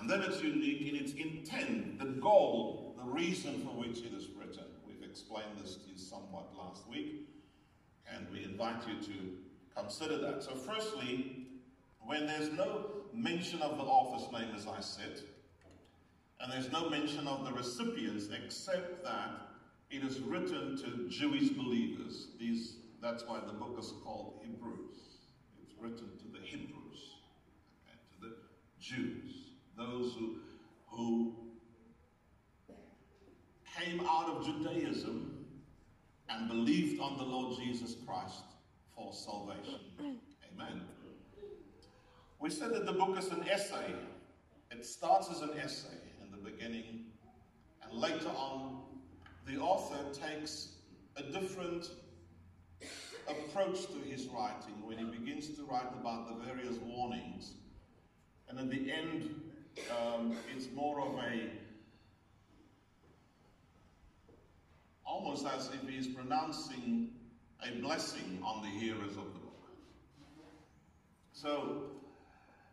And then it's unique in its intent, the goal, the reason for which it is written. We've explained this to you somewhat last week, and we invite you to consider that. So, firstly, when there's no mention of the author's name, as I said, and there's no mention of the recipients except that it is written to Jewish believers. These, that's why the book is called Hebrews. It's written to the Hebrews, okay, to the Jews, those who, who came out of Judaism and believed on the Lord Jesus Christ for salvation. Amen. We said that the book is an essay. It starts as an essay in the beginning, and later on, the author takes a different approach to his writing when he begins to write about the various warnings. And at the end, um, it's more of a almost as if he's pronouncing a blessing on the hearers of the book. So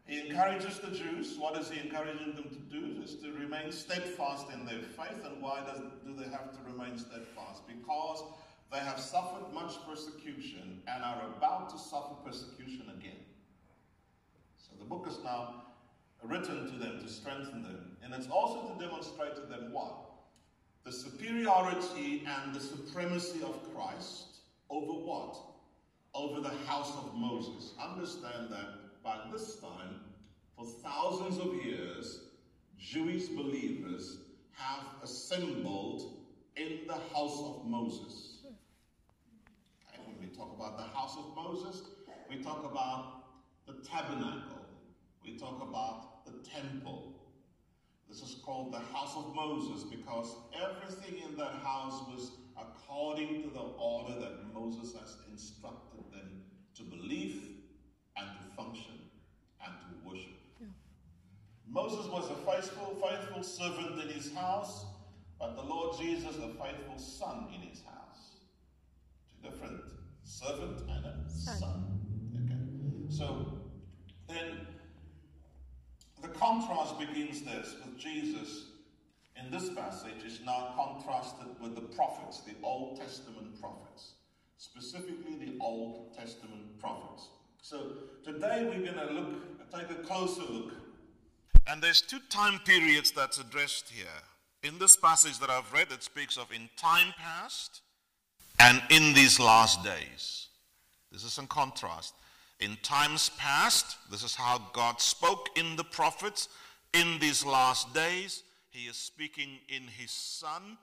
he encourages the Jews. What is he encouraging them to do? Is to remain steadfast in their faith. And why does, do they have to remain steadfast? Because they have suffered much persecution and are about to suffer persecution again. So the book is now written to them to strengthen them. And it's also to demonstrate to them what? The superiority and the supremacy of Christ over what? Over the house of Moses. Understand that by this time, for thousands of years, Jewish believers have assembled in the house of Moses. And when we talk about the house of Moses, we talk about the tabernacle, we talk about the temple. This is called the house of Moses because everything in that house was according to the order that Moses has instructed them to believe and to function and to worship. Yeah. Moses was a faithful, faithful servant in his house, but the Lord Jesus a faithful son in his house. Two different servant and a son. Okay. So then the contrast begins this with Jesus in this passage is now contrasted with the prophets, the Old Testament prophets, specifically the Old Testament prophets. So today we're going to look, take a closer look. And there's two time periods that's addressed here. In this passage that I've read, it speaks of in time past and in these last days. This is in contrast. In times past, this is how God spoke in the prophets. In these last days, he is speaking in his son.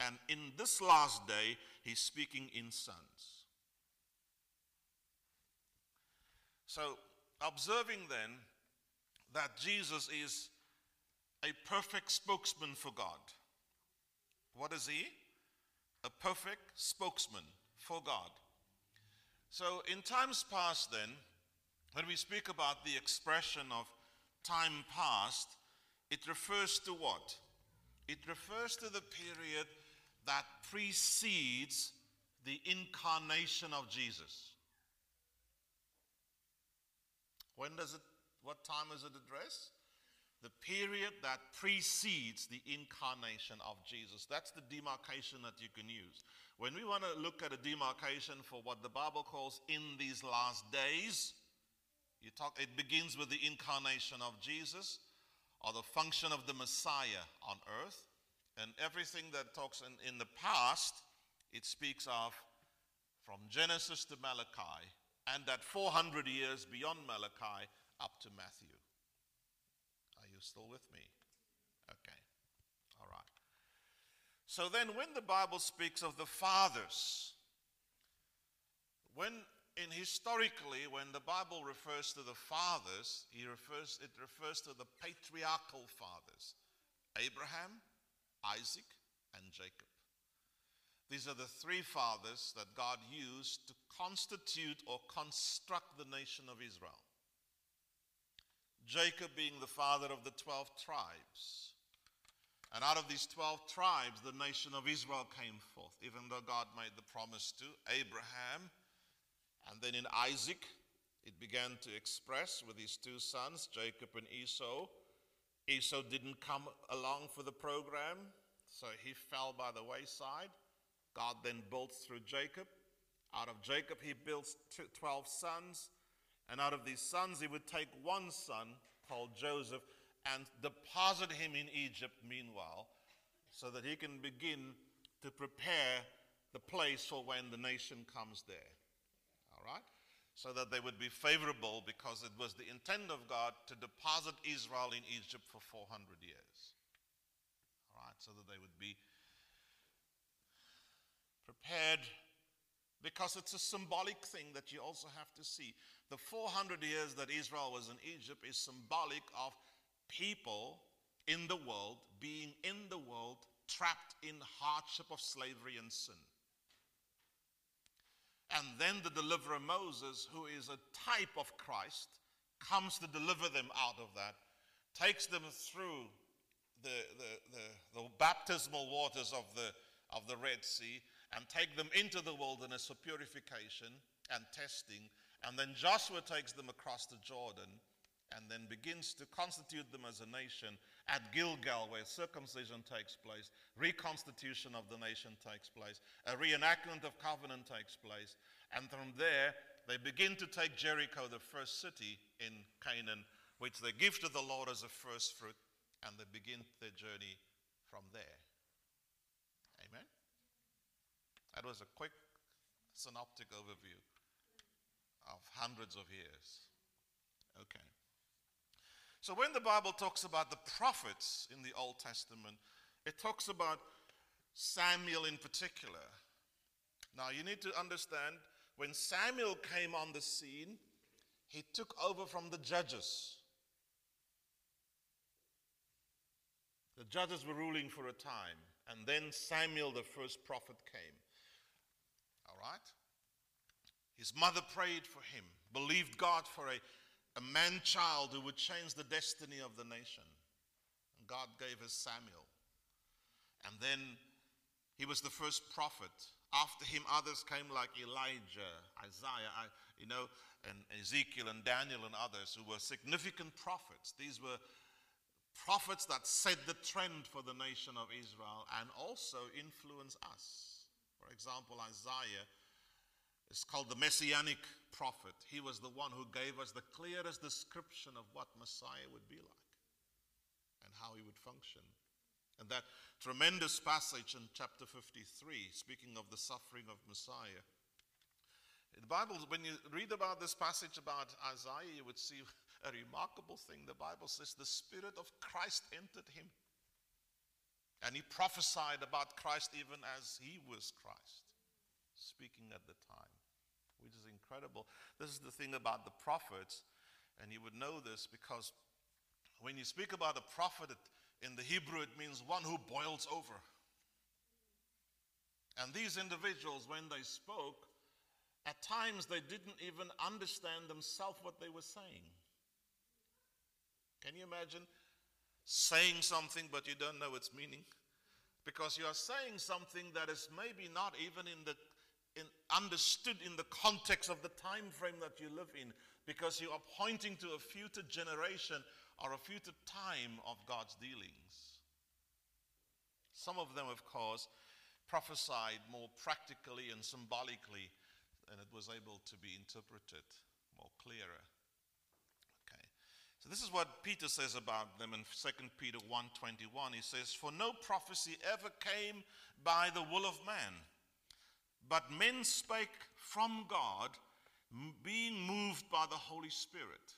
And in this last day, he's speaking in sons. So, observing then that Jesus is a perfect spokesman for God. What is he? A perfect spokesman for God. So, in times past, then, when we speak about the expression of time past, it refers to what? It refers to the period that precedes the incarnation of Jesus. When does it, what time is it addressed? The period that precedes the incarnation of Jesus. That's the demarcation that you can use. When we want to look at a demarcation for what the Bible calls in these last days, you talk, it begins with the incarnation of Jesus or the function of the Messiah on earth. And everything that talks in, in the past, it speaks of from Genesis to Malachi and that 400 years beyond Malachi up to Matthew. You still with me? Okay. All right. So then, when the Bible speaks of the fathers, when in historically, when the Bible refers to the fathers, he refers, it refers to the patriarchal fathers Abraham, Isaac, and Jacob. These are the three fathers that God used to constitute or construct the nation of Israel. Jacob being the father of the 12 tribes. And out of these 12 tribes, the nation of Israel came forth, even though God made the promise to Abraham. And then in Isaac, it began to express with his two sons, Jacob and Esau, Esau didn't come along for the program, so he fell by the wayside. God then built through Jacob. Out of Jacob, he built 12 sons. And out of these sons, he would take one son called Joseph and deposit him in Egypt meanwhile, so that he can begin to prepare the place for when the nation comes there. All right? So that they would be favorable because it was the intent of God to deposit Israel in Egypt for 400 years. All right? So that they would be prepared because it's a symbolic thing that you also have to see. The 400 years that Israel was in Egypt is symbolic of people in the world being in the world trapped in hardship of slavery and sin. And then the deliverer Moses, who is a type of Christ, comes to deliver them out of that, takes them through the, the, the, the baptismal waters of the, of the Red Sea and take them into the wilderness for purification and testing. And then Joshua takes them across the Jordan and then begins to constitute them as a nation at Gilgal, where circumcision takes place, reconstitution of the nation takes place, a reenactment of covenant takes place, and from there they begin to take Jericho, the first city in Canaan, which they give to the Lord as a first fruit, and they begin their journey from there. Amen. That was a quick synoptic overview of hundreds of years. Okay. So when the Bible talks about the prophets in the Old Testament, it talks about Samuel in particular. Now you need to understand when Samuel came on the scene, he took over from the judges. The judges were ruling for a time, and then Samuel, the first prophet, came. Right? His mother prayed for him, believed God for a a man child who would change the destiny of the nation. And God gave us Samuel. And then he was the first prophet. After him, others came like Elijah, Isaiah, you know, and Ezekiel and Daniel and others who were significant prophets. These were prophets that set the trend for the nation of Israel and also influence us. For example, Isaiah is called the Messianic prophet. He was the one who gave us the clearest description of what Messiah would be like and how he would function. And that tremendous passage in chapter 53, speaking of the suffering of Messiah. The Bible, when you read about this passage about Isaiah, you would see a remarkable thing. The Bible says the Spirit of Christ entered him. And he prophesied about Christ even as he was Christ, speaking at the time incredible. This is the thing about the prophets, and you would know this because when you speak about a prophet in the Hebrew, it means one who boils over. And these individuals, when they spoke, at times they didn't even understand themselves what they were saying. Can you imagine saying something but you don't know its meaning? Because you are saying something that is maybe not even in the in, understood in the context of the time frame that you live in because you are pointing to a future generation or a future time of God's dealings. Some of them, of course, prophesied more practically and symbolically, and it was able to be interpreted more clearer. Okay. So this is what Peter says about them in 2 Peter 1:21. He says, "For no prophecy ever came by the will of man." But men spake from God, being moved by the Holy Spirit.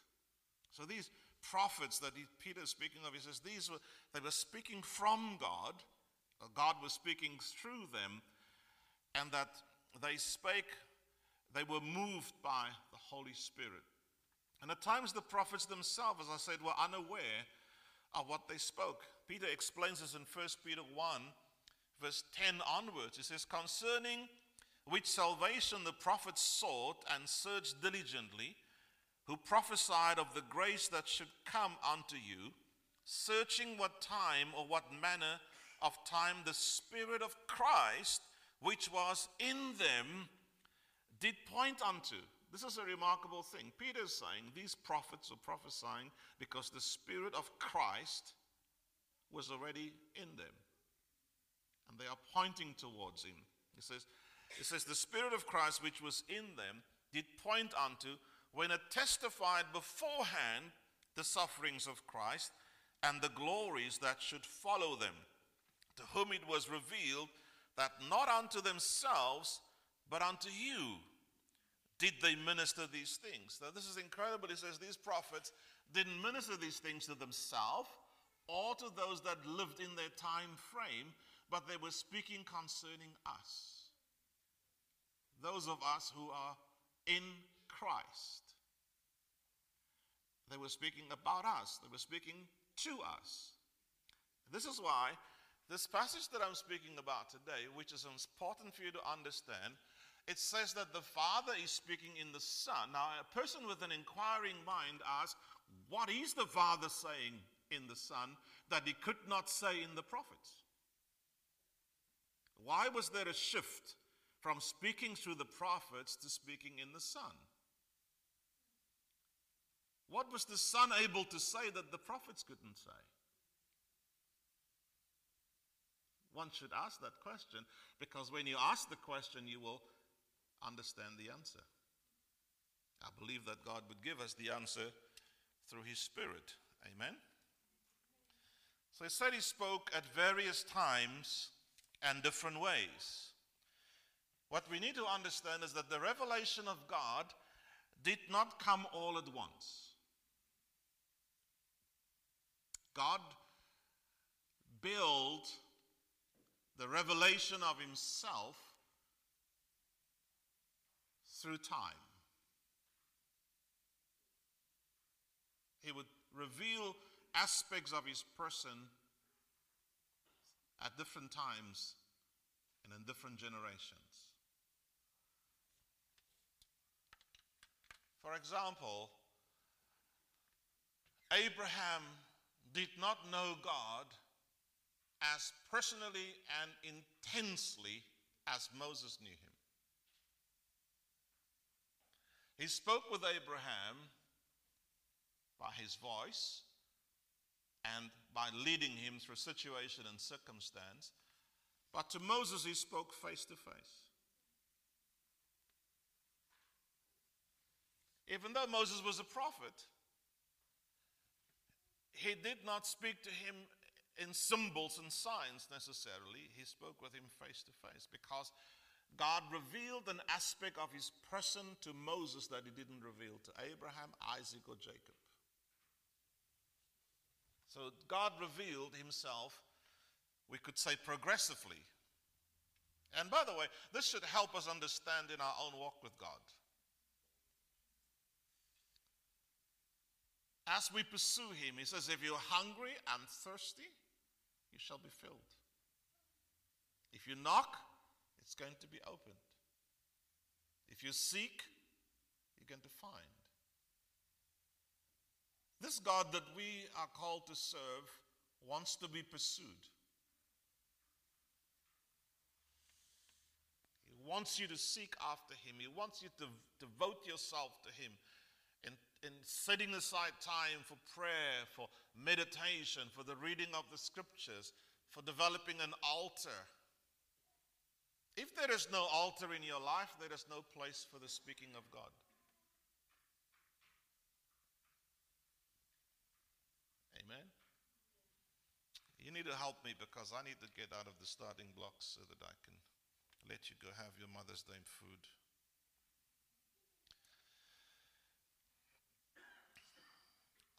So these prophets that he, Peter is speaking of, he says these were they were speaking from God. Uh, God was speaking through them, and that they spake, they were moved by the Holy Spirit. And at times the prophets themselves, as I said, were unaware of what they spoke. Peter explains this in 1 Peter 1, verse 10 onwards. He says, Concerning which salvation the prophets sought and searched diligently, who prophesied of the grace that should come unto you, searching what time or what manner of time the Spirit of Christ, which was in them, did point unto. This is a remarkable thing. Peter is saying these prophets are prophesying because the Spirit of Christ was already in them. And they are pointing towards him. He says, it says, The Spirit of Christ which was in them did point unto when it testified beforehand the sufferings of Christ and the glories that should follow them, to whom it was revealed that not unto themselves, but unto you did they minister these things. Now, this is incredible. He says these prophets didn't minister these things to themselves or to those that lived in their time frame, but they were speaking concerning us. Those of us who are in Christ. They were speaking about us, they were speaking to us. This is why this passage that I'm speaking about today, which is important for you to understand, it says that the Father is speaking in the Son. Now, a person with an inquiring mind asks, What is the Father saying in the Son that he could not say in the prophets? Why was there a shift from speaking through the prophets to speaking in the Son? What was the Son able to say that the prophets couldn't say? One should ask that question because when you ask the question, you will understand the answer. I believe that God would give us the answer through His Spirit. Amen. So he said he spoke at various times and different ways. What we need to understand is that the revelation of God did not come all at once. God built the revelation of Himself through time. He would reveal aspects of his person at different times and in different generations. For example, Abraham did not know God as personally and intensely as Moses knew him. He spoke with Abraham by his voice and by leading him through situation and circumstance. But to Moses, he spoke face to face. Even though Moses was a prophet, he did not speak to him in symbols and signs necessarily. He spoke with him face to face because God revealed an aspect of his person to Moses that he didn't reveal to Abraham, Isaac, or Jacob. So God revealed himself, we could say progressively. And by the way, this should help us understand in our own walk with God. As we pursue him, he says, If you're hungry and thirsty, you shall be filled. If you knock, it's going to be opened. If you seek, you're going to find. This God that we are called to serve wants to be pursued. He wants you to seek after Him. He wants you to devote yourself to Him in, in setting aside time for prayer, for meditation, for the reading of the scriptures, for developing an altar if there is no altar in your life, there is no place for the speaking of God. Amen. You need to help me because I need to get out of the starting blocks so that I can let you go have your Mother's Day food.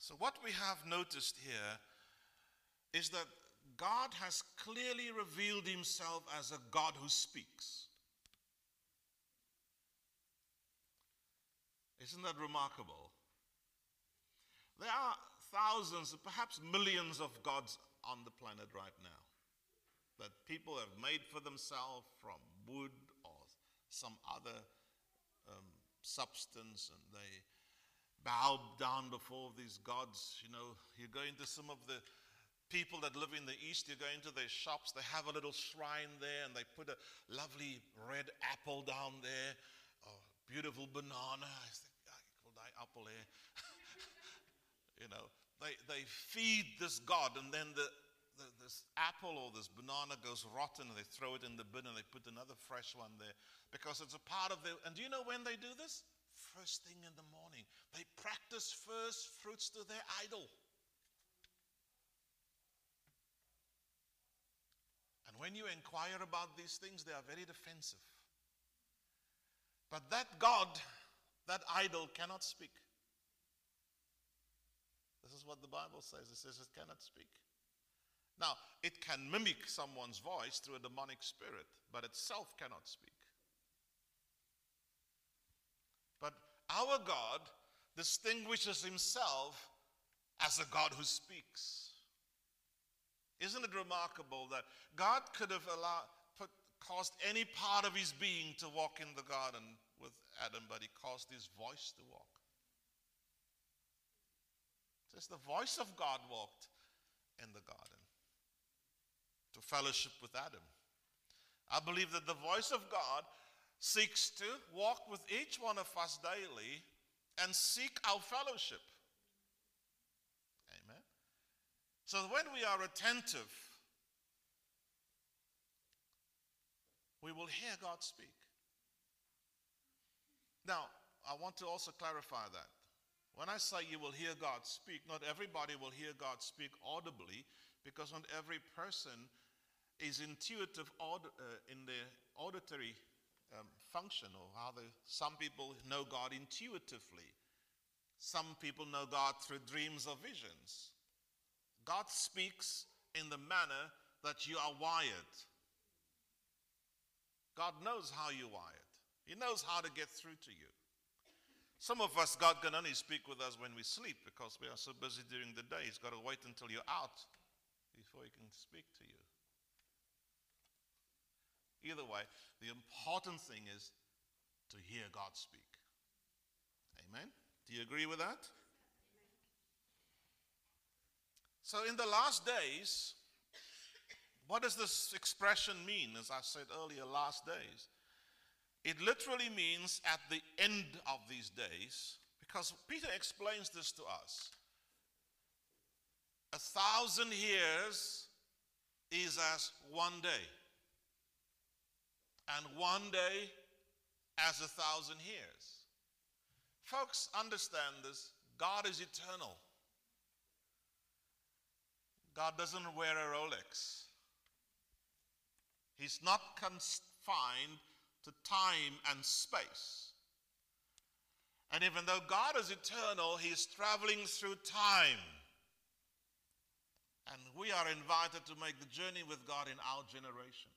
So, what we have noticed here is that God has clearly revealed himself as a God who speaks. Isn't that remarkable? There are thousands, perhaps millions of gods on the planet right now that people have made for themselves from wood or some other um, substance and they bow down before these gods. You know, you go into some of the people that live in the east, you go into their shops, they have a little shrine there and they put a lovely red apple down there, a beautiful banana. I think, I apple here. Eh? you know, they, they feed this God and then the, the, this apple or this banana goes rotten and they throw it in the bin and they put another fresh one there because it's a part of their. And do you know when they do this? First thing in the morning. They practice first fruits to their idol. And when you inquire about these things, they are very defensive. But that God, that idol, cannot speak. This is what the Bible says. It says it cannot speak. Now, it can mimic someone's voice through a demonic spirit, but itself cannot speak. But our God distinguishes himself as a God who speaks. Isn't it remarkable that God could have allowed, put, caused any part of his being to walk in the garden with Adam, but he caused his voice to walk? It says the voice of God walked in the garden to fellowship with Adam. I believe that the voice of God seeks to walk with each one of us daily and seek our fellowship. Amen. So when we are attentive, we will hear God speak. Now, I want to also clarify that. When I say you will hear God speak, not everybody will hear God speak audibly because not every person is intuitive uh, in their auditory um, function or how they, some people know God intuitively. Some people know God through dreams or visions. God speaks in the manner that you are wired. God knows how you're wired. He knows how to get through to you. Some of us, God can only speak with us when we sleep because we are so busy during the day. He's got to wait until you're out before He can speak to you. Either way, the important thing is to hear God speak. Amen? Do you agree with that? So, in the last days, what does this expression mean? As I said earlier, last days. It literally means at the end of these days, because Peter explains this to us. A thousand years is as one day, and one day as a thousand years. Folks, understand this. God is eternal. God doesn't wear a Rolex. He's not confined to time and space. And even though God is eternal, He is traveling through time. And we are invited to make the journey with God in our generation.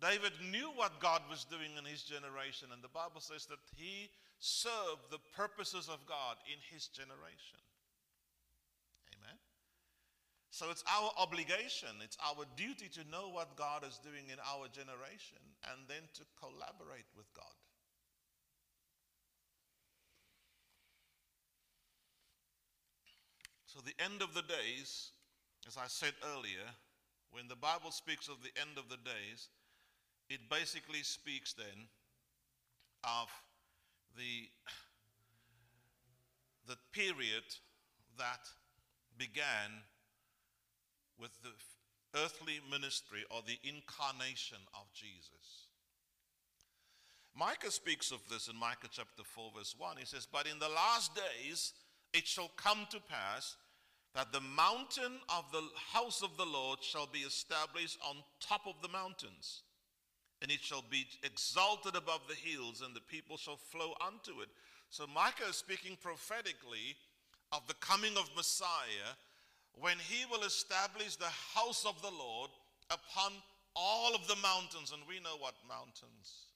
David knew what God was doing in his generation, and the Bible says that he served the purposes of God in his generation. Amen. So it's our obligation, it's our duty to know what God is doing in our generation and then to collaborate with God. So, the end of the days, as I said earlier, when the Bible speaks of the end of the days, it basically speaks then of the, the period that began with the earthly ministry or the incarnation of Jesus. Micah speaks of this in Micah chapter 4, verse 1. He says, But in the last days it shall come to pass that the mountain of the house of the Lord shall be established on top of the mountains, and it shall be exalted above the hills, and the people shall flow unto it. So Micah is speaking prophetically of the coming of Messiah when he will establish the house of the Lord upon all of the mountains, and we know what mountains,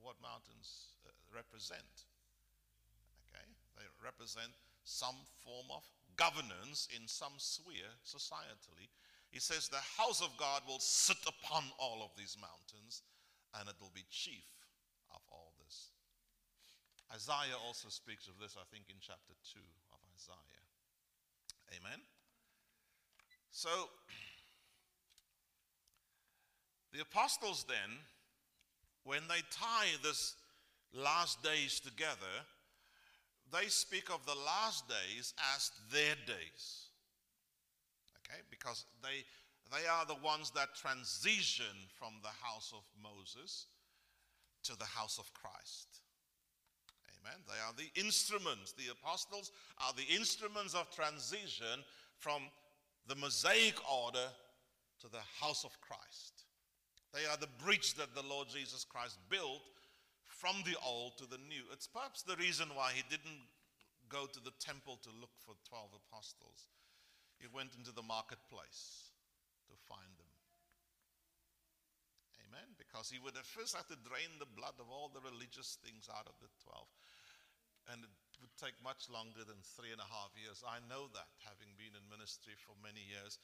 what mountains uh, represent. Okay, they represent some form of governance in some sphere societally. He says the house of God will sit upon all of these mountains, and it will be chief of all this. Isaiah also speaks of this, I think, in chapter 2 of Isaiah. Amen. So, the apostles then, when they tie this last days together, they speak of the last days as their days. Okay, because they, they are the ones that transition from the house of Moses to the house of Christ. Amen. They are the instruments. The apostles are the instruments of transition from the Mosaic order to the house of Christ. They are the bridge that the Lord Jesus Christ built from the old to the new. It's perhaps the reason why he didn't go to the temple to look for 12 apostles. He went into the marketplace to find them. Amen. Because he would have first had to drain the blood of all the religious things out of the 12. And it would take much longer than three and a half years. I know that, having been in ministry for many years,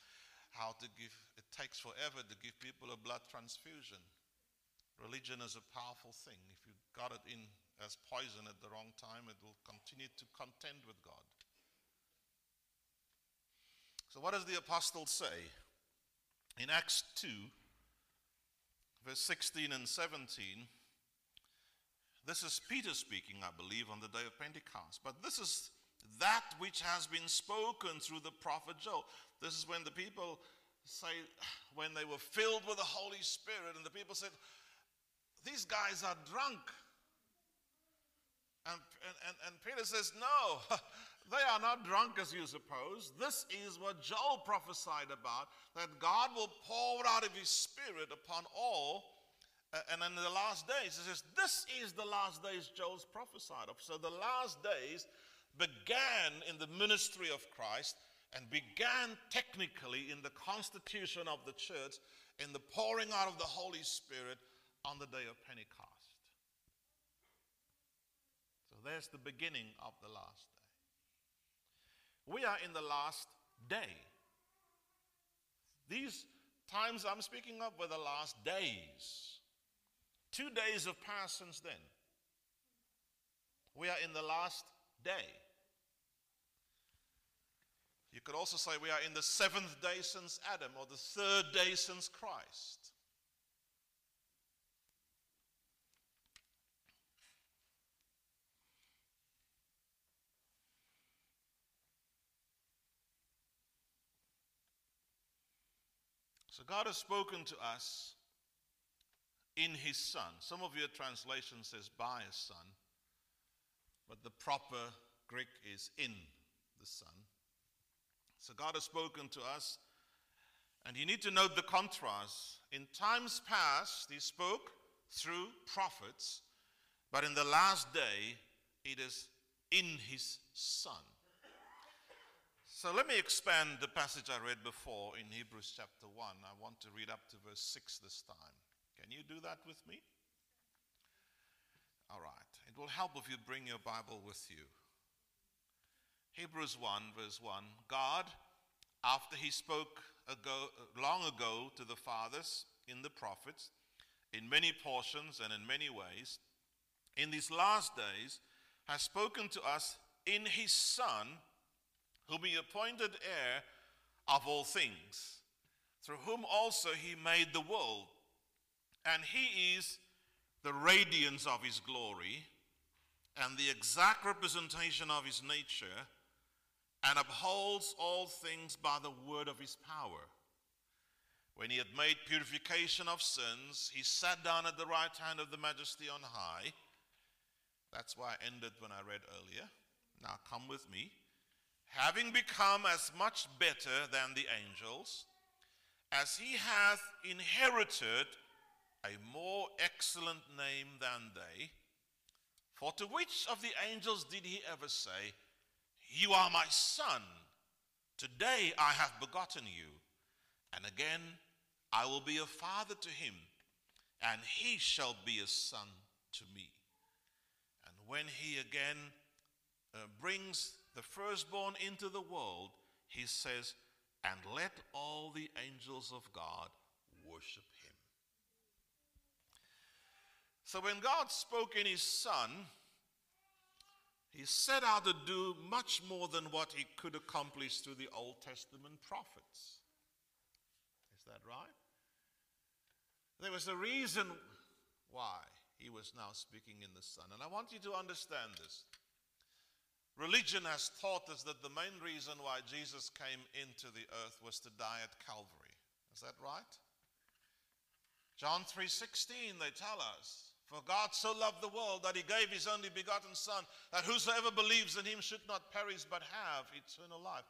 how to give, it takes forever to give people a blood transfusion. Religion is a powerful thing. If you got it in as poison at the wrong time, it will continue to contend with God. So, what does the apostle say? In Acts 2, verse 16 and 17, this is Peter speaking, I believe, on the day of Pentecost. But this is that which has been spoken through the prophet Joel. This is when the people say, when they were filled with the Holy Spirit, and the people said, These guys are drunk. And, and, and Peter says, No, they are not drunk as you suppose. This is what Joel prophesied about that God will pour out of his Spirit upon all. Uh, and in the last days, he says, This is the last days Joel's prophesied of. So the last days began in the ministry of Christ and began technically in the constitution of the church in the pouring out of the Holy Spirit on the day of Pentecost. So there's the beginning of the last. We are in the last day. These times I'm speaking of were the last days. Two days have passed since then. We are in the last day. You could also say we are in the seventh day since Adam or the third day since Christ. So God has spoken to us in his son. Some of your translation says by his son, but the proper Greek is in the son. So God has spoken to us, and you need to note the contrast. In times past, he spoke through prophets, but in the last day, it is in his son. So let me expand the passage I read before in Hebrews chapter 1. I want to read up to verse 6 this time. Can you do that with me? All right. It will help if you bring your Bible with you. Hebrews 1, verse 1 God, after he spoke ago, long ago to the fathers in the prophets, in many portions and in many ways, in these last days, has spoken to us in his Son whom he appointed heir of all things, through whom also he made the world. And he is the radiance of his glory and the exact representation of his nature, and upholds all things by the word of his power. When he had made purification of sins, he sat down at the right hand of the majesty on high. That's why I ended when I read earlier. Now come with me having become as much better than the angels, as he hath inherited a more excellent name than they. For to which of the angels did he ever say, You are my son, today I have begotten you? And again, I will be a father to him, and he shall be a son to me. And when he again uh, brings the firstborn into the world, he says, and let all the angels of God worship him. So when God spoke in his son, he set out to do much more than what he could accomplish through the Old Testament prophets. Is that right? There was a reason why he was now speaking in the Son. And I want you to understand this. Religion has taught us that the main reason why Jesus came into the earth was to die at Calvary. Is that right? John 3:16 they tell us, for God so loved the world that he gave his only begotten son that whosoever believes in him should not perish but have eternal life.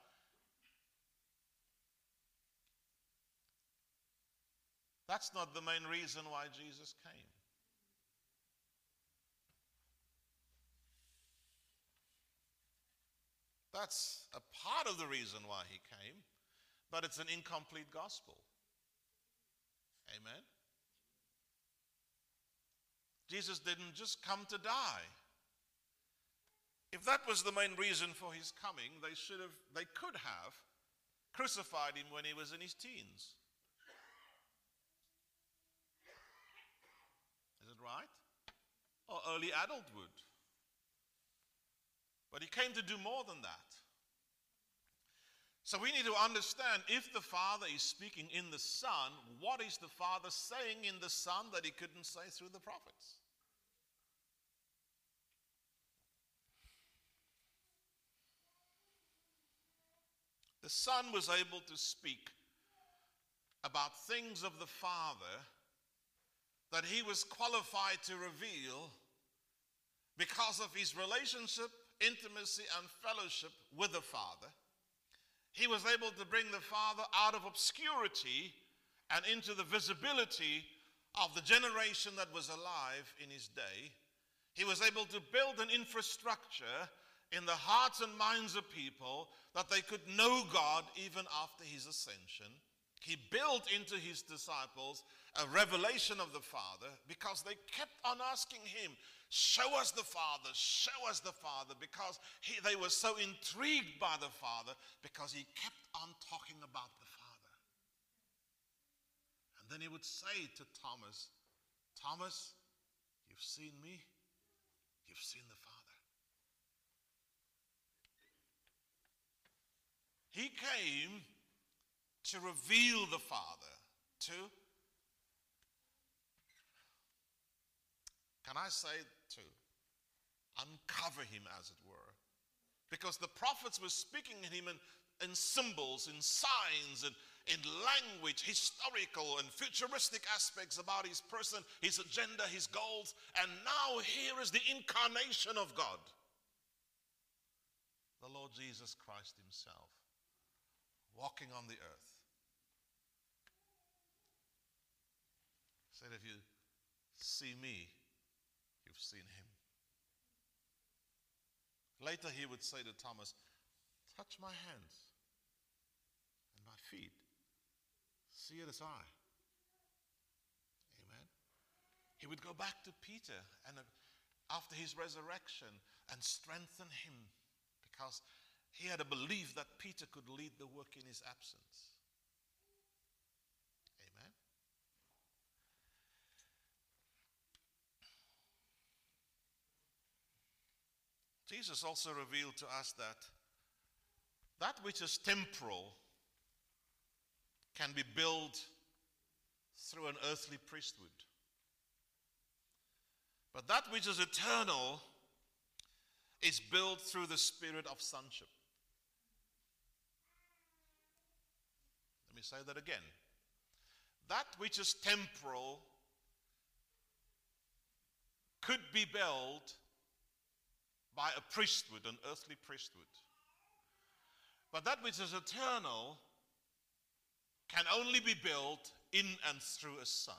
That's not the main reason why Jesus came. That's a part of the reason why he came, but it's an incomplete gospel. Amen. Jesus didn't just come to die. If that was the main reason for his coming, they should have they could have crucified him when he was in his teens. Is it right? Or early adulthood. But he came to do more than that. So we need to understand if the Father is speaking in the Son, what is the Father saying in the Son that he couldn't say through the prophets? The Son was able to speak about things of the Father that he was qualified to reveal because of his relationship intimacy and fellowship with the Father. He was able to bring the Father out of obscurity and into the visibility of the generation that was alive in his day. He was able to build an infrastructure in the hearts and minds of people that they could know God even after his ascension. He built into his disciples a revelation of the Father because they kept on asking him, Show us the Father, show us the Father, because he, they were so intrigued by the Father because he kept on talking about the Father. And then he would say to Thomas, Thomas, you've seen me, you've seen the Father. He came to reveal the Father to can I say to uncover him, as it were. Because the prophets were speaking in him in, in symbols, in signs, and in language, historical and futuristic aspects about his person, his agenda, his goals. And now here is the incarnation of God the Lord Jesus Christ Himself walking on the earth. Said, if you see me, You've seen him. Later, he would say to Thomas, Touch my hands and my feet. See it as I. Amen. He would go back to Peter and uh, after his resurrection and strengthen him because he had a belief that Peter could lead the work in his absence. Jesus also revealed to us that that which is temporal can be built through an earthly priesthood. But that which is eternal is built through the spirit of sonship. Let me say that again. That which is temporal could be built by a priesthood, an earthly priesthood. But that which is eternal can only be built in and through a son.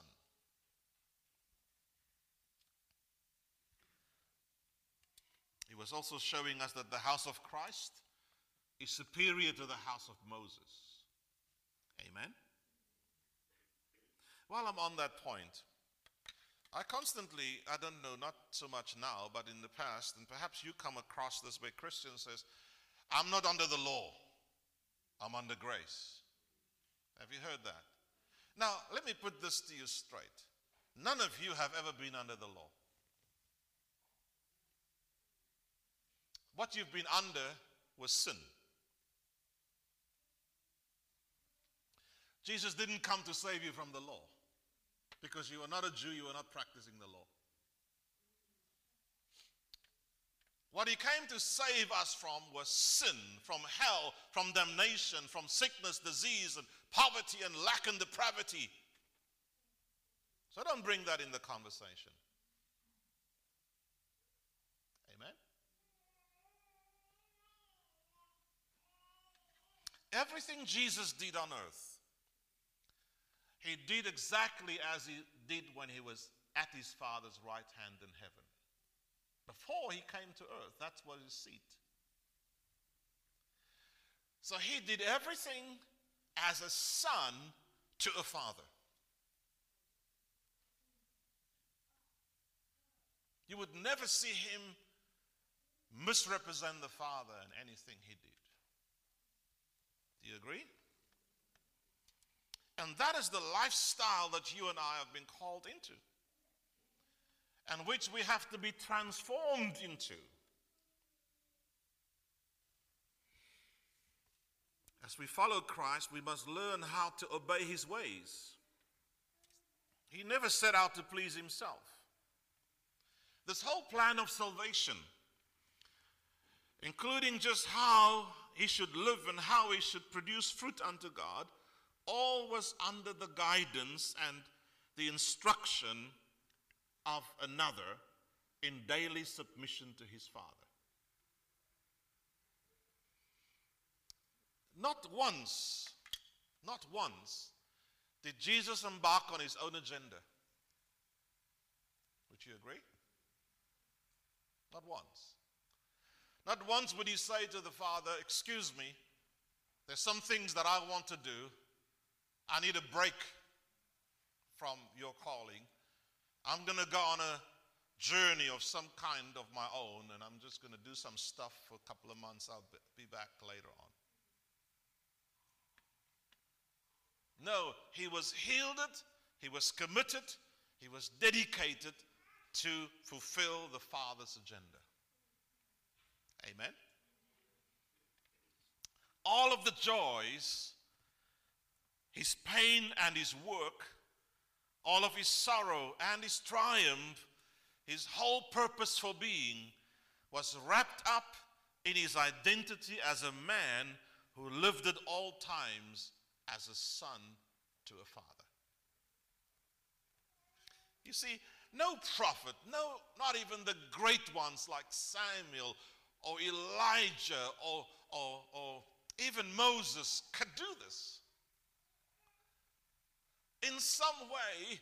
He was also showing us that the house of Christ is superior to the house of Moses. Amen. While I'm on that point, I constantly, I don't know, not so much now, but in the past, and perhaps you come across this way, Christian says, I'm not under the law, I'm under grace. Have you heard that? Now, let me put this to you straight. None of you have ever been under the law. What you've been under was sin. Jesus didn't come to save you from the law. Because you are not a Jew, you are not practicing the law. What he came to save us from was sin, from hell, from damnation, from sickness, disease, and poverty, and lack and depravity. So don't bring that in the conversation. Amen? Everything Jesus did on earth, he did exactly as he did when he was at his Father's right hand in heaven. Before he came to earth, that's what his seat. So he did everything as a son to a father. You would never see him misrepresent the Father in anything he did. Do you agree? And that is the lifestyle that you and I have been called into, and which we have to be transformed into. As we follow Christ, we must learn how to obey his ways. He never set out to please himself. This whole plan of salvation, including just how he should live and how he should produce fruit unto God, all was under the guidance and the instruction of another in daily submission to his Father. Not once, not once did Jesus embark on his own agenda. Would you agree? Not once. Not once would he say to the Father, Excuse me, there's some things that I want to do. I need a break from your calling. I'm going to go on a journey of some kind of my own, and I'm just going to do some stuff for a couple of months. I'll be back later on. No, he was yielded, he was committed, he was dedicated to fulfill the Father's agenda. Amen. All of the joys, his pain and his work, all of his sorrow and his triumph, his whole purpose for being was wrapped up in his identity as a man who lived at all times as a son to a father. You see, no prophet, no, not even the great ones like Samuel or Elijah or, or, or even Moses could do this. In some way,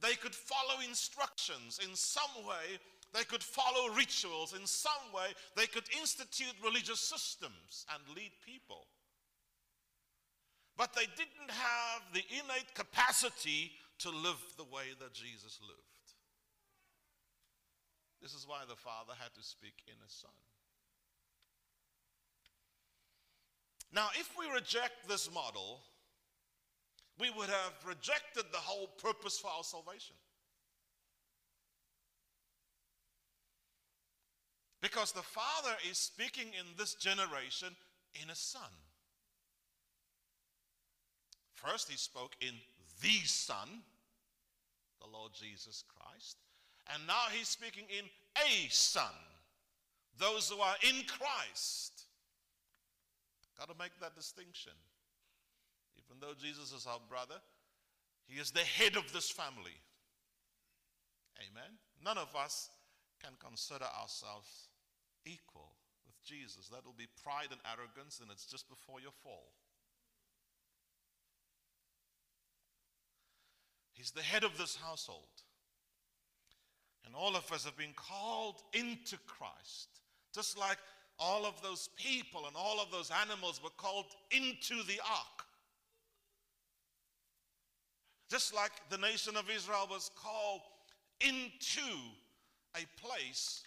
they could follow instructions. In some way, they could follow rituals. In some way, they could institute religious systems and lead people. But they didn't have the innate capacity to live the way that Jesus lived. This is why the Father had to speak in a Son. Now, if we reject this model, we would have rejected the whole purpose for our salvation. Because the Father is speaking in this generation in a Son. First, He spoke in the Son, the Lord Jesus Christ. And now he's speaking in a son, those who are in Christ. Got to make that distinction. Even though Jesus is our brother, he is the head of this family. Amen. None of us can consider ourselves equal with Jesus. That will be pride and arrogance, and it's just before your fall. He's the head of this household. And all of us have been called into Christ, just like all of those people and all of those animals were called into the ark. Just like the nation of Israel was called into a place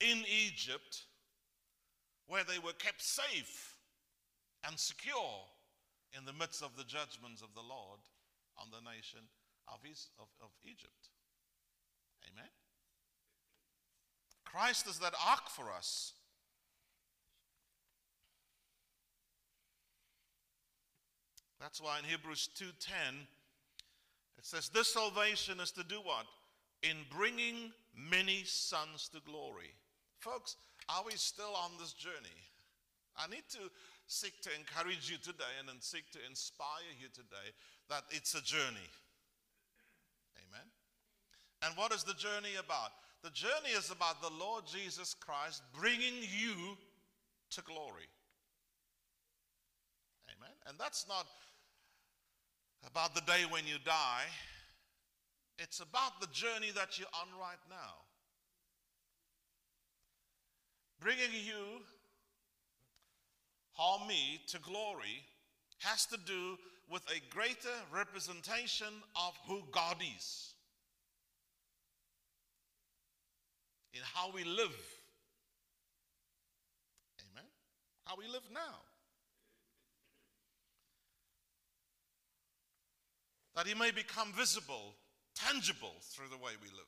in Egypt where they were kept safe and secure in the midst of the judgments of the Lord on the nation of, of, Egypt. Amen. Christ is that ark for us. That's why in Hebrews 2:10 it says this salvation is to do what? In bringing many sons to glory. Folks, Are we still on this journey? I need to seek to encourage you today and then seek to inspire you today that it's a journey. Amen. And what is the journey about? The journey is about the Lord Jesus Christ bringing you to glory. Amen. And that's not about the day when you die, it's about the journey that you're on right now. Bringing you or me to glory has to do with a greater representation of who God is in how we live. Amen. How we live now. That He may become visible, tangible through the way we live.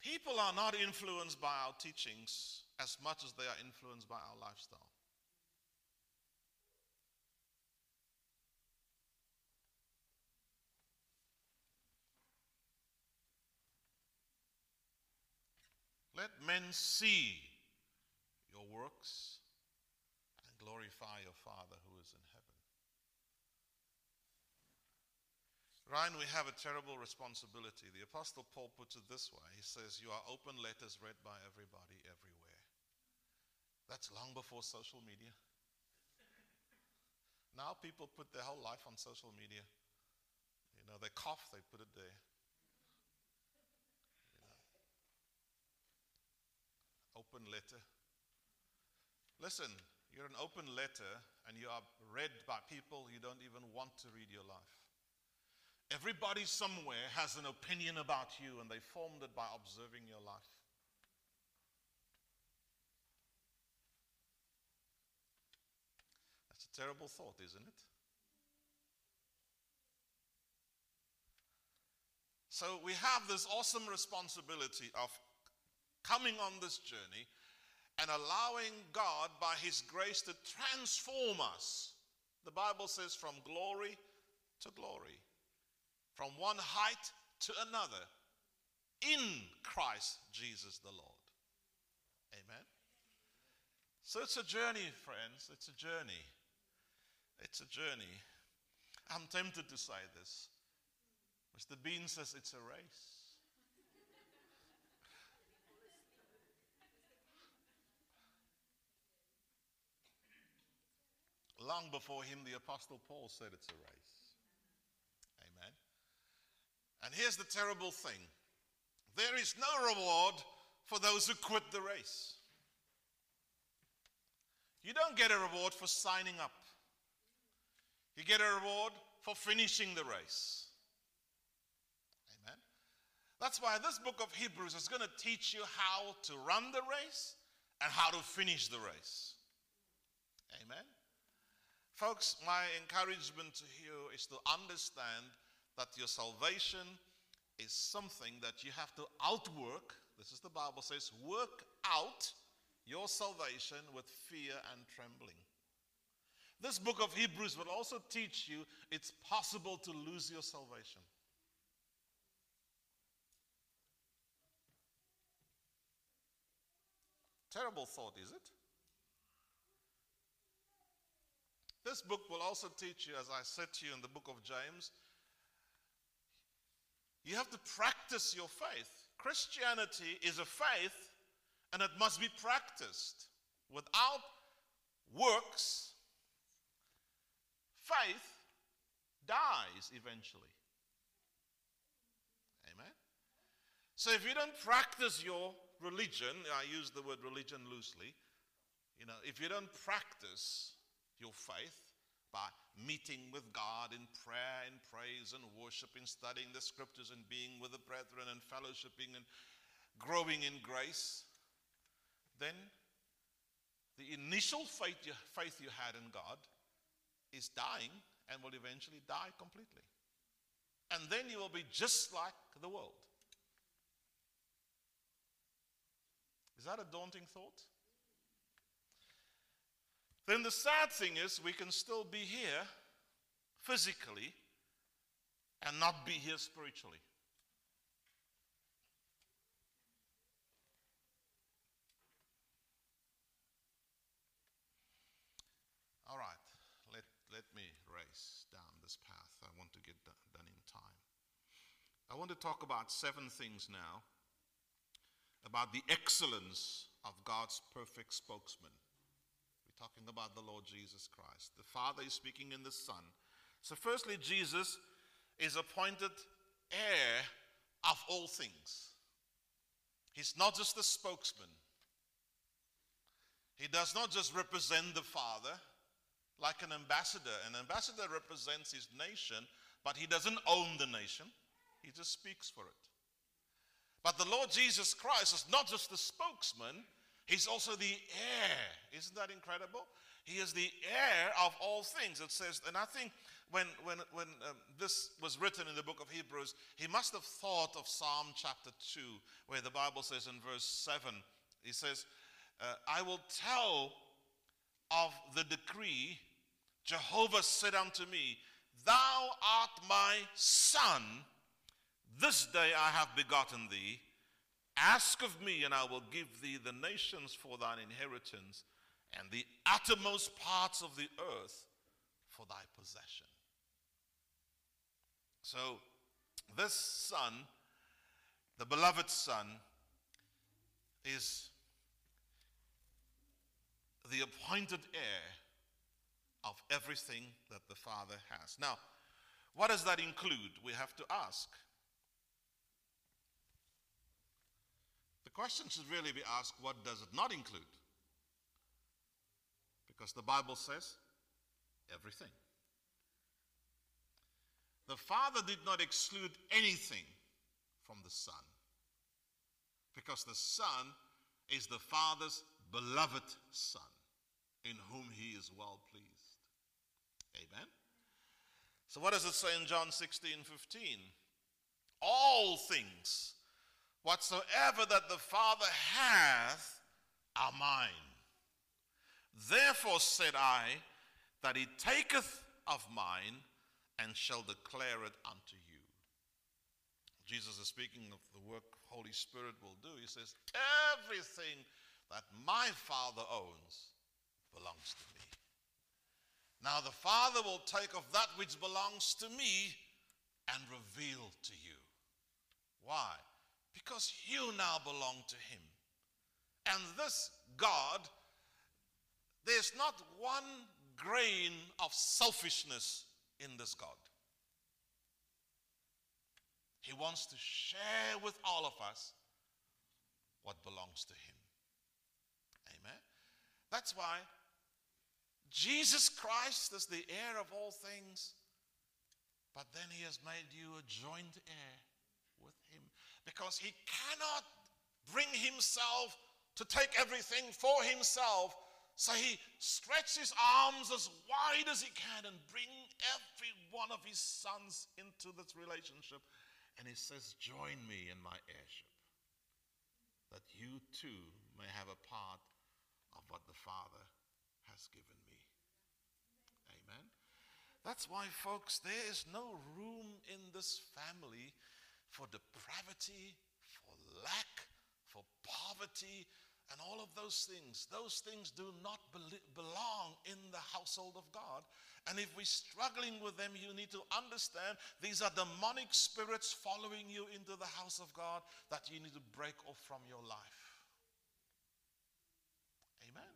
People are not influenced by our teachings as much as they are influenced by our lifestyle. Let men see your works glorify your Father who is in heaven. Ryan, we have a terrible responsibility. The Apostle Paul puts it this way He says, You are open letters read by everybody everywhere. That's long before social media. Now people put their whole life on social media. You know, they cough, they put it there. open letter. Listen, you're an open letter and you are read by people you don't even want to read your life. Everybody somewhere has an opinion about you and they formed it by observing your life. That's a terrible thought, isn't it? So we have this awesome responsibility of coming on this journey and allowing God, by His grace, to transform us. The Bible says, from glory to glory, from one height to another, in Christ Jesus the Lord. Amen. So it's a journey, friends. It's a journey. It's a journey. I'm tempted to say this. Mr. Bean says it's a race. Long before him, the Apostle Paul said it's a race. Amen. And here's the terrible thing there is no reward for those who quit the race. You don't get a reward for signing up, you get a reward for finishing the race. Amen. That's why this book of Hebrews is going to teach you how to run the race and how to finish the race. Folks, my encouragement to you is to understand that your salvation is something that you have to outwork. This is the Bible says, work out your salvation with fear and trembling. This book of Hebrews will also teach you it's possible to lose your salvation. Terrible thought, is it? This book will also teach you, as I said to you in the book of James, you have to practice your faith. Christianity is a faith and it must be practiced. Without works, faith dies eventually. Amen? So if you don't practice your religion, I use the word religion loosely, you know, if you don't practice your faith by meeting with God in prayer and praise and worship and studying the scriptures and being with the brethren and fellowshipping and growing in grace, then the initial faith you, faith you had in God is dying and will eventually die completely. And then you will be just like the world. Is that a daunting thought? then the sad thing is we can still be here physically and not be here spiritually. All right, let, let me race down this path. I want to get done, done in time. I want to talk about seven things now about the excellence of God's perfect spokesman. Talking about the Lord Jesus Christ. The Father is speaking in the Son. So, firstly, Jesus is appointed heir of all things. He's not just the spokesman, he does not just represent the Father like an ambassador. An ambassador represents his nation, but he doesn't own the nation, he just speaks for it. But the Lord Jesus Christ is not just the spokesman, he's also the heir. Isn't that incredible? He is the heir of all things. It says, and I think when, when, when um, this was written in the book of Hebrews, he must have thought of Psalm chapter 2, where the Bible says in verse 7, he says, uh, I will tell of the decree, Jehovah said unto me, Thou art my son. This day I have begotten thee. Ask of me, and I will give thee the nations for thine inheritance, and the uttermost parts of the earth for thy possession. So, this son, the beloved son, is the appointed heir of everything that the Father has. Now, what does that include? We have to ask. Question should really be asked what does it not include? Because the Bible says everything. The Father did not exclude anything from the Son because the Son is the Father's beloved Son in whom he is well pleased. Amen. So, what does it say in John 16 15? All things whatsoever that the Father hath are mine. Therefore said I, that he taketh of mine and shall declare it unto you. Jesus is speaking of the work Holy Spirit will do. He says, Everything that my Father owns belongs to me. Now the Father will take of that which belongs to me and reveal to you. Why? Because you now belong to Him. And this God, there's not one grain of selfishness in this God. He wants to share with all of us what belongs to Him. Amen. That's why Jesus Christ is the heir of all things, but then He has made you a joint heir because He cannot bring Himself to take everything for Himself so he stretched his arms as wide as he can and bring every one of his sons into this relationship. And he says, Join me in my heirship, that you too may have a part of what the Father has given me. Amen. That's why, folks, there is no room in this family for depravity, for lack, for poverty, and all of those things, those things do not belong in the household of God. And if we're struggling with them, you need to understand these are demonic spirits following you into the house of God that you need to break off from your life. Amen.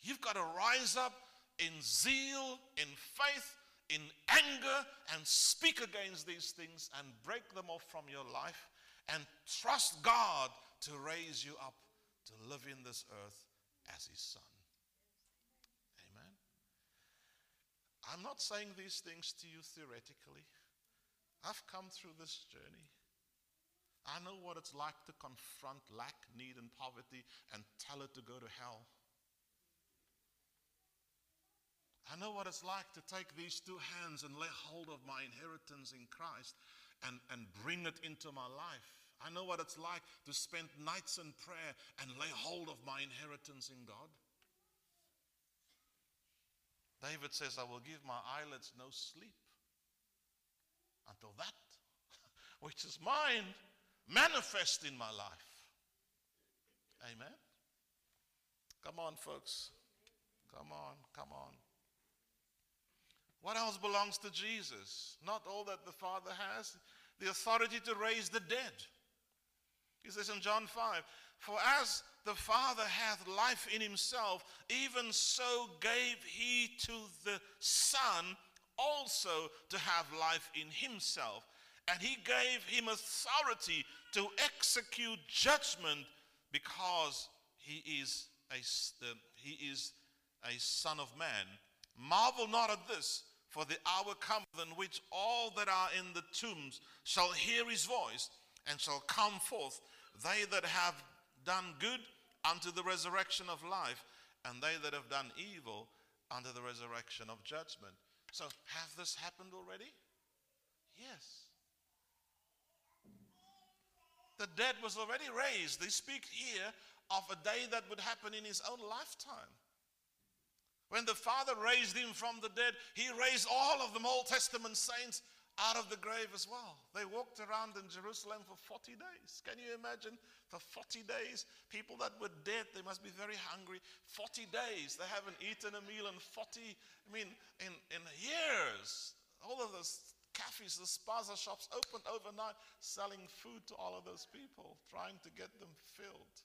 You've got to rise up in zeal, in faith, in anger, and speak against these things and break them off from your life and trust God to raise you up to live in this earth as his son. Amen. I'm not saying these things to you theoretically. I've come through this journey. I know what it's like to confront lack, need, and poverty and tell it to go to hell. I know what it's like to take these two hands and lay hold of my inheritance in Christ and, and bring it into my life. I know what it's like to spend nights in prayer and lay hold of my inheritance in God. David says, I will give my eyelids no sleep until that which is mine manifest in my life. Amen. Come on, folks. Come on, come on. What else belongs to Jesus? Not all that the Father has. the authority to raise the dead. He says in John 5 For as the Father hath life in himself, even so gave he to the Son also to have life in himself. And he gave him authority to execute judgment because he is a, uh, he is a son of man. Marvel not at this, for the hour cometh in which all that are in the tombs shall hear his voice and shall come forth, they that have done good unto the resurrection of life, and they that have done evil unto the resurrection of judgment. So, have this happened already? Yes. The dead was already raised. They speak here of a day that would happen in his own lifetime. When the Father raised him from the dead, he raised all of the Old Testament saints out of the grave as well. They walked around in Jerusalem for 40 days. Can you imagine? For 40 days, people that were dead, they must be very hungry. 40 days, they haven't eaten a meal in 40, I mean, in, in years. All of those cafes, the spaza shops opened overnight, selling food to all of those people, trying to get them filled.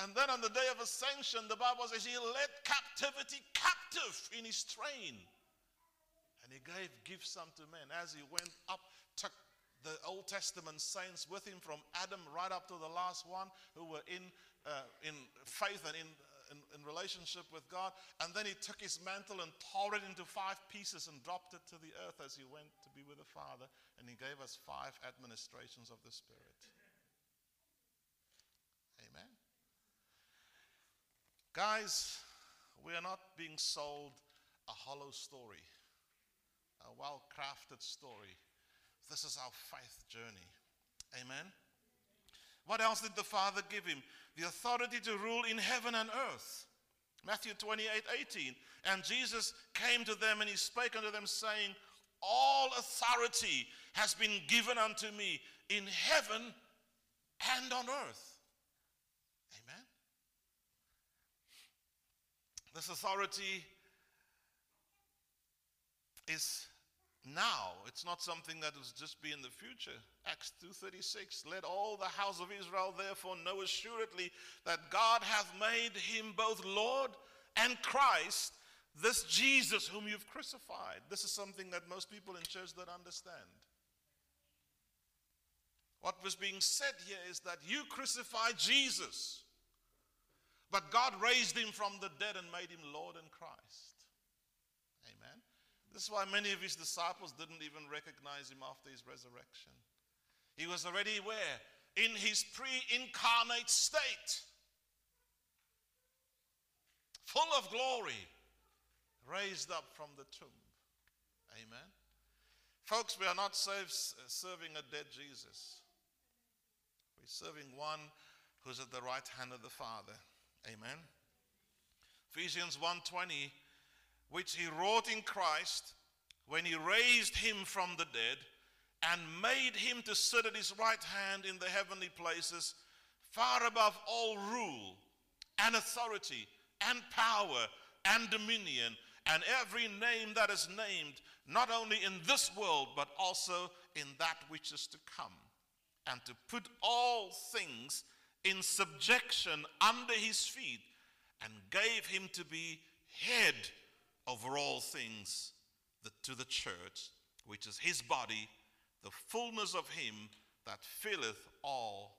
And then on the day of ascension, the Bible says he led captivity captive in his train. And he gave gifts unto men. As he went up, took the Old Testament saints with him from Adam right up to the last one who were in, uh, in faith and in, in, in relationship with God. And then he took his mantle and tore it into five pieces and dropped it to the earth as he went to be with the Father. And he gave us five administrations of the Spirit. Guys, we are not being sold a hollow story, a well crafted story. This is our faith journey. Amen. What else did the Father give him? The authority to rule in heaven and earth. Matthew 28 18. And Jesus came to them and he spake unto them, saying, All authority has been given unto me in heaven and on earth. This authority is now. It's not something that will just be in the future. Acts 2:36 Let all the house of Israel therefore know assuredly that God hath made him both Lord and Christ, this Jesus whom you've crucified. This is something that most people in church don't understand. What was being said here is that you crucified Jesus. But God raised him from the dead and made him Lord and Christ. Amen. This is why many of his disciples didn't even recognize him after his resurrection. He was already where? In his pre incarnate state, full of glory, raised up from the tomb. Amen. Folks, we are not uh, serving a dead Jesus. We're serving one who's at the right hand of the Father. Amen. Ephesians 1:20 which he wrought in Christ when he raised him from the dead and made him to sit at his right hand in the heavenly places far above all rule and authority and power and dominion and every name that is named not only in this world but also in that which is to come and to put all things in subjection under his feet and gave him to be head over all things to the church, which is his body, the fullness of him that filleth all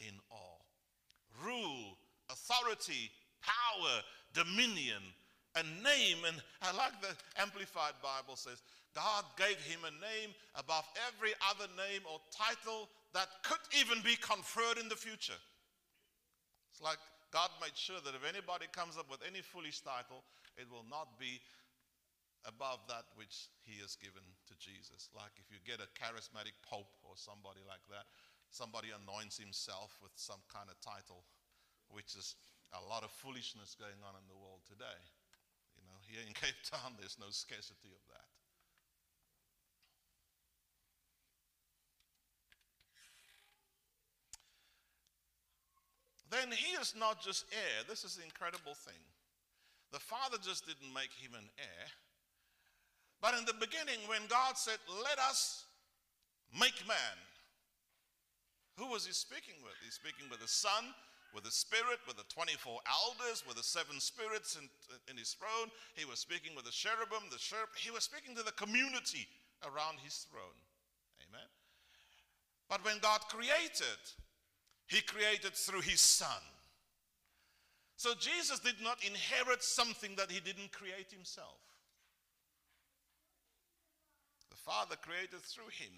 in all. Rule, authority, power, dominion, a name. And I like the Amplified Bible says, God gave him a name above every other name or title that could even be conferred in the future. It's like God made sure that if anybody comes up with any foolish title, it will not be above that which he has given to Jesus. Like if you get a charismatic pope or somebody like that, somebody anoints himself with some kind of title, which is a lot of foolishness going on in the world today. You know, here in Cape Town, there's no scarcity of that. Then he is not just heir. This is the incredible thing. The Father just didn't make him an heir. But in the beginning, when God said, Let us Make man. Who was he speaking with? He's speaking with the Son, with the Spirit, with the 24 elders, with the seven spirits in, in his throne. He was speaking with the cherubim, the cherub. He was speaking to the community around his throne. Amen. But when God created, he created through his Son. So Jesus did not inherit something that he didn't create himself. The Father created through him.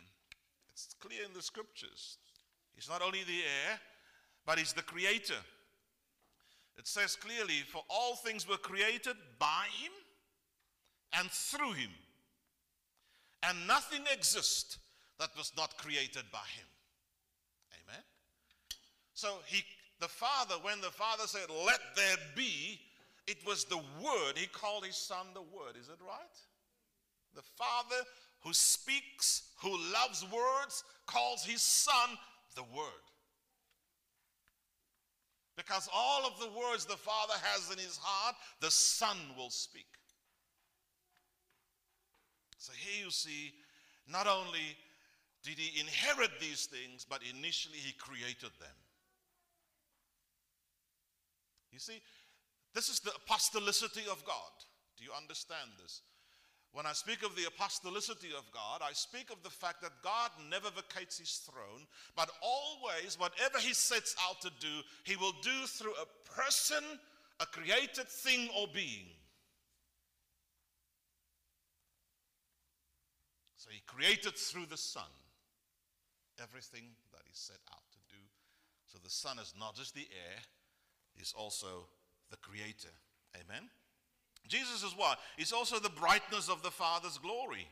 It's clear in the scriptures. He's not only the heir, but he's the creator. It says clearly, for all things were created by him and through him. And nothing exists that was not created by him. So he the Father, when the Father said, Let there be, it was the Word. He called his Son the Word. Is it right? The Father who speaks, who loves words, calls his Son the Word. Because all of the words the Father has in his heart, the Son will speak. So here you see, not only did he inherit these things, but initially he created them. You see, this is the apostolicity of God. Do you understand this? When I speak of the apostolicity of God, I speak of the fact that God never vacates his throne, but always, whatever he sets out to do, he will do through a person, a created thing or being. So he created through the Son everything that he set out to do. So the Son is not just the heir, is also the creator. Amen. Jesus is what? He's also the brightness of the Father's glory. It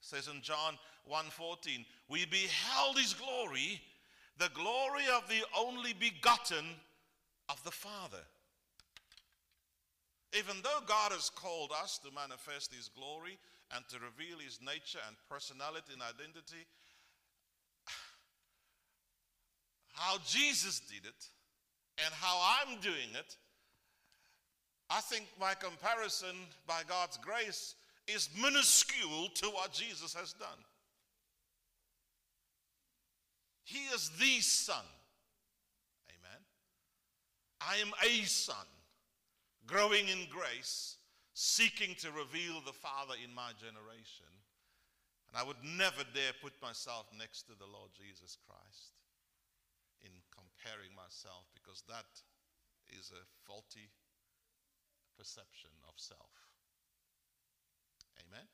says in John 1:14, we beheld his glory, the glory of the only begotten of the Father. Even though God has called us to manifest his glory and to reveal his nature and personality and identity, how Jesus did it and how I'm doing it, I think my comparison by God's grace is minuscule to what Jesus has done. He is the Son. Amen. I am a son, growing in grace, seeking to reveal the Father in my generation. And I would never dare put myself next to the Lord Jesus Christ comparing myself because that is a faulty perception of self. Amen.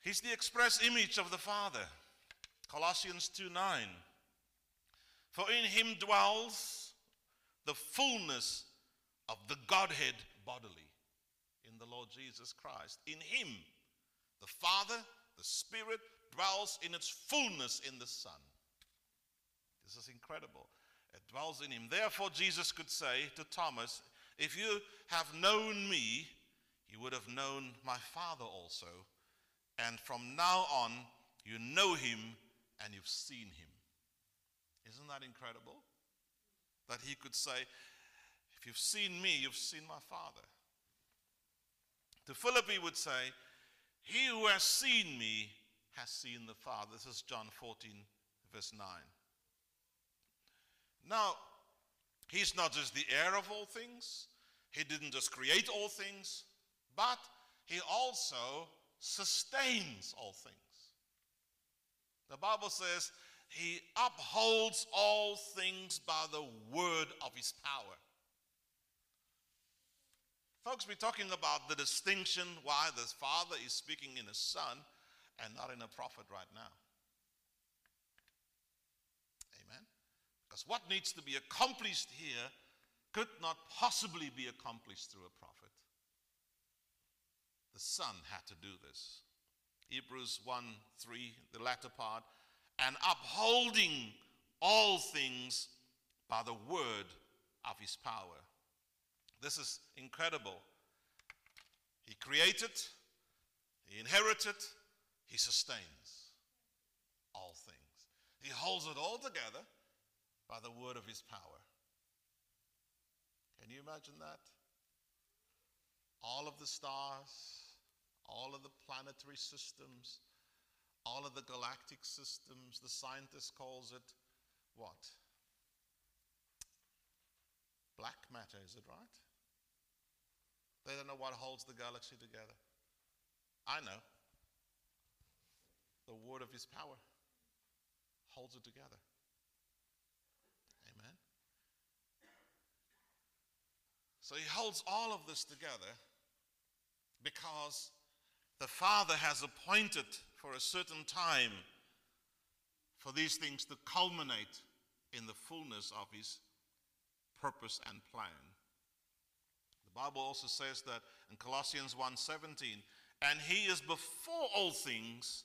He's the express image of the Father. Colossians 2 9. For in him dwells the fullness of the Godhead bodily in the Lord Jesus Christ. In him, the Father, the Spirit dwells in its fullness in the Son. This is incredible. It dwells in him. Therefore, Jesus could say to Thomas, If you have known me, you would have known my Father also. And from now on, you know him and you've seen him. Isn't that incredible? That he could say, If you've seen me, you've seen my Father. To Philip, he would say, He who has seen me has seen the Father. This is John 14, verse 9. Now, he's not just the heir of all things, he didn't just create all things, but he also sustains all things. The Bible says he upholds all things by the word of his power. Folks, we're talking about the distinction why the Father is speaking in a Son and not in a prophet right now. Because what needs to be accomplished here could not possibly be accomplished through a prophet. The Son had to do this. Hebrews 1 3, the latter part, and upholding all things by the word of his power. This is incredible. He created, he inherited, he sustains all things. He holds it all together by the word of his power. Can you imagine that? All of the stars, all of the planetary systems, all of the galactic systems, the scientist calls it what? Black matter, is it right? They don't know what holds the galaxy together. I know. The word of his power holds it together. Amen. So he holds all of this together because the Father has appointed for a certain time for these things to culminate in the fullness of his purpose and plan. The Bible also says that in Colossians 1:17, and he is before all things,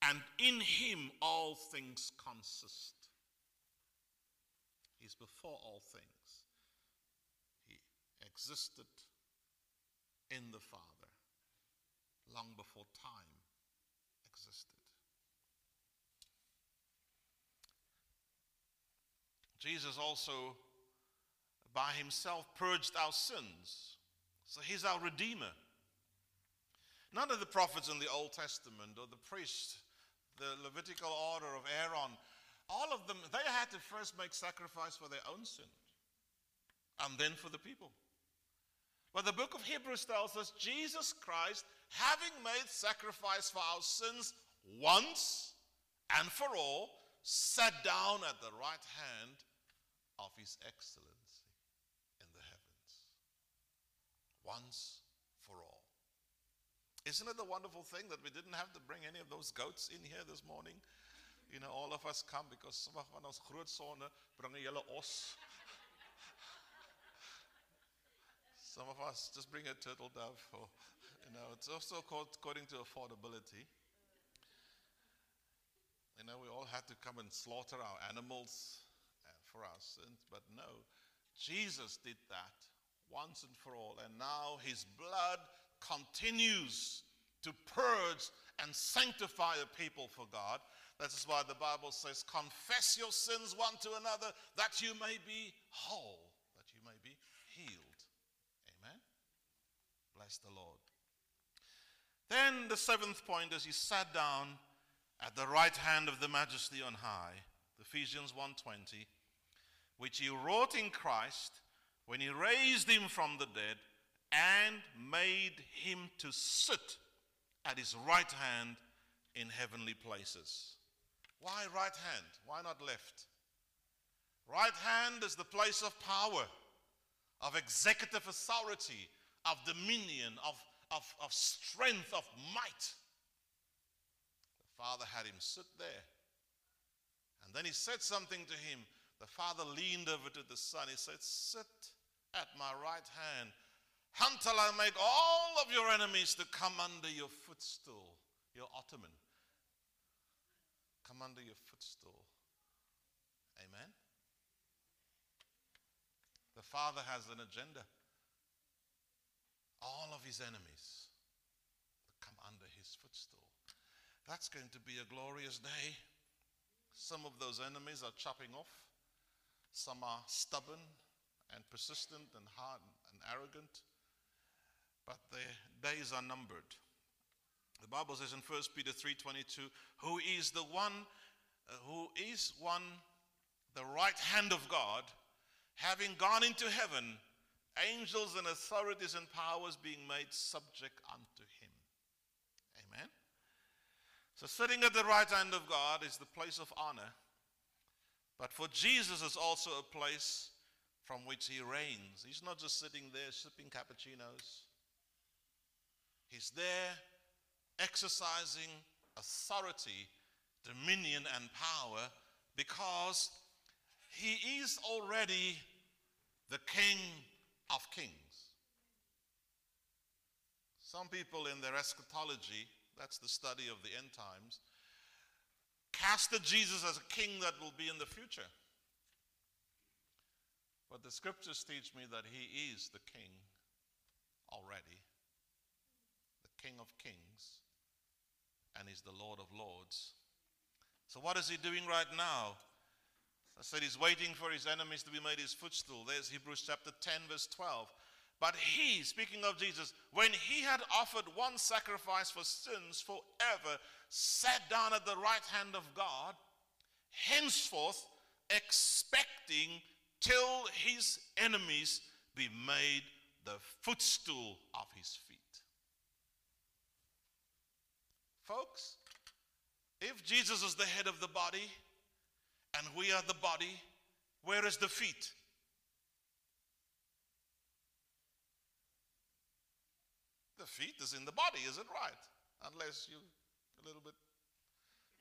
and in him all things consist. He's before all things. Existed in the Father long before time existed. Jesus also, by himself, purged our sins. So he's our Redeemer. None of the prophets in the Old Testament or the priests, the Levitical order of Aaron, all of them, they had to first make sacrifice for their own sin and then for the people. But the book of Hebrews tells us Jesus Christ, having made sacrifice for our sins once and for all, sat down at the right hand of his excellency in the heavens. Once for all. Isn't it a wonderful thing that we didn't have to bring any of those goats in here this morning? You know, all of us come because some of ons bring 'n hele os. Some of us just bring a turtle dove or you know, it's also called according to affordability. You know, we all had to come and slaughter our animals uh, for our sins, but no, Jesus did that once and for all, and now his blood continues to purge and sanctify the people for God. That is why the Bible says, Confess your sins one to another that you may be whole, that you may be healed. Amen. Bless the Lord. Then the seventh point is he sat down at the right hand of the majesty on high, Ephesians 1:20, which he wrought in Christ when he raised him from the dead and made him to sit at his right hand in heavenly places. Why right hand? Why not left? Right hand is the place of power, of executive authority, of dominion, of, of, of strength, of might. The father had him sit there. And then he said something to him. The father leaned over to the son. He said, Sit at my right hand until I make all of your enemies to come under your footstool, your ottoman. Come under your footstool. Amen. The Father has an agenda. All of his enemies come under his footstool. That's going to be a glorious day. Some of those enemies are chopping off, some are stubborn and persistent and hard and arrogant but their days are numbered. The Bible says in 1 Peter 3:22, who is the one uh, who is one the right hand of God, having gone into heaven, angels and authorities and powers being made subject unto him. Amen. So sitting at the right hand of God is the place of honor. But for Jesus is also a place from which he reigns. He's not just sitting there sipping cappuccinos. He's there exercising authority, dominion, and power because he is already the King of Kings. Some people in their eschatology, that's the study of the end times, casted Jesus as a king that will be in the future. But the scriptures teach me that he is the king already. The king of Kings and He's the Lord of Lords. So, what is He doing right now? I said He's waiting for His enemies to be made His footstool. There's Hebrews chapter 10, verse 12. But he, speaking of Jesus, when he had offered one sacrifice for sins forever, sat down at the right hand of God, henceforth expecting till his enemies be made the footstool of his feet. Folks, if Jesus is the head of the body and we are the body, where is the feet? The feet is in the body, is it right? Unless you a little bit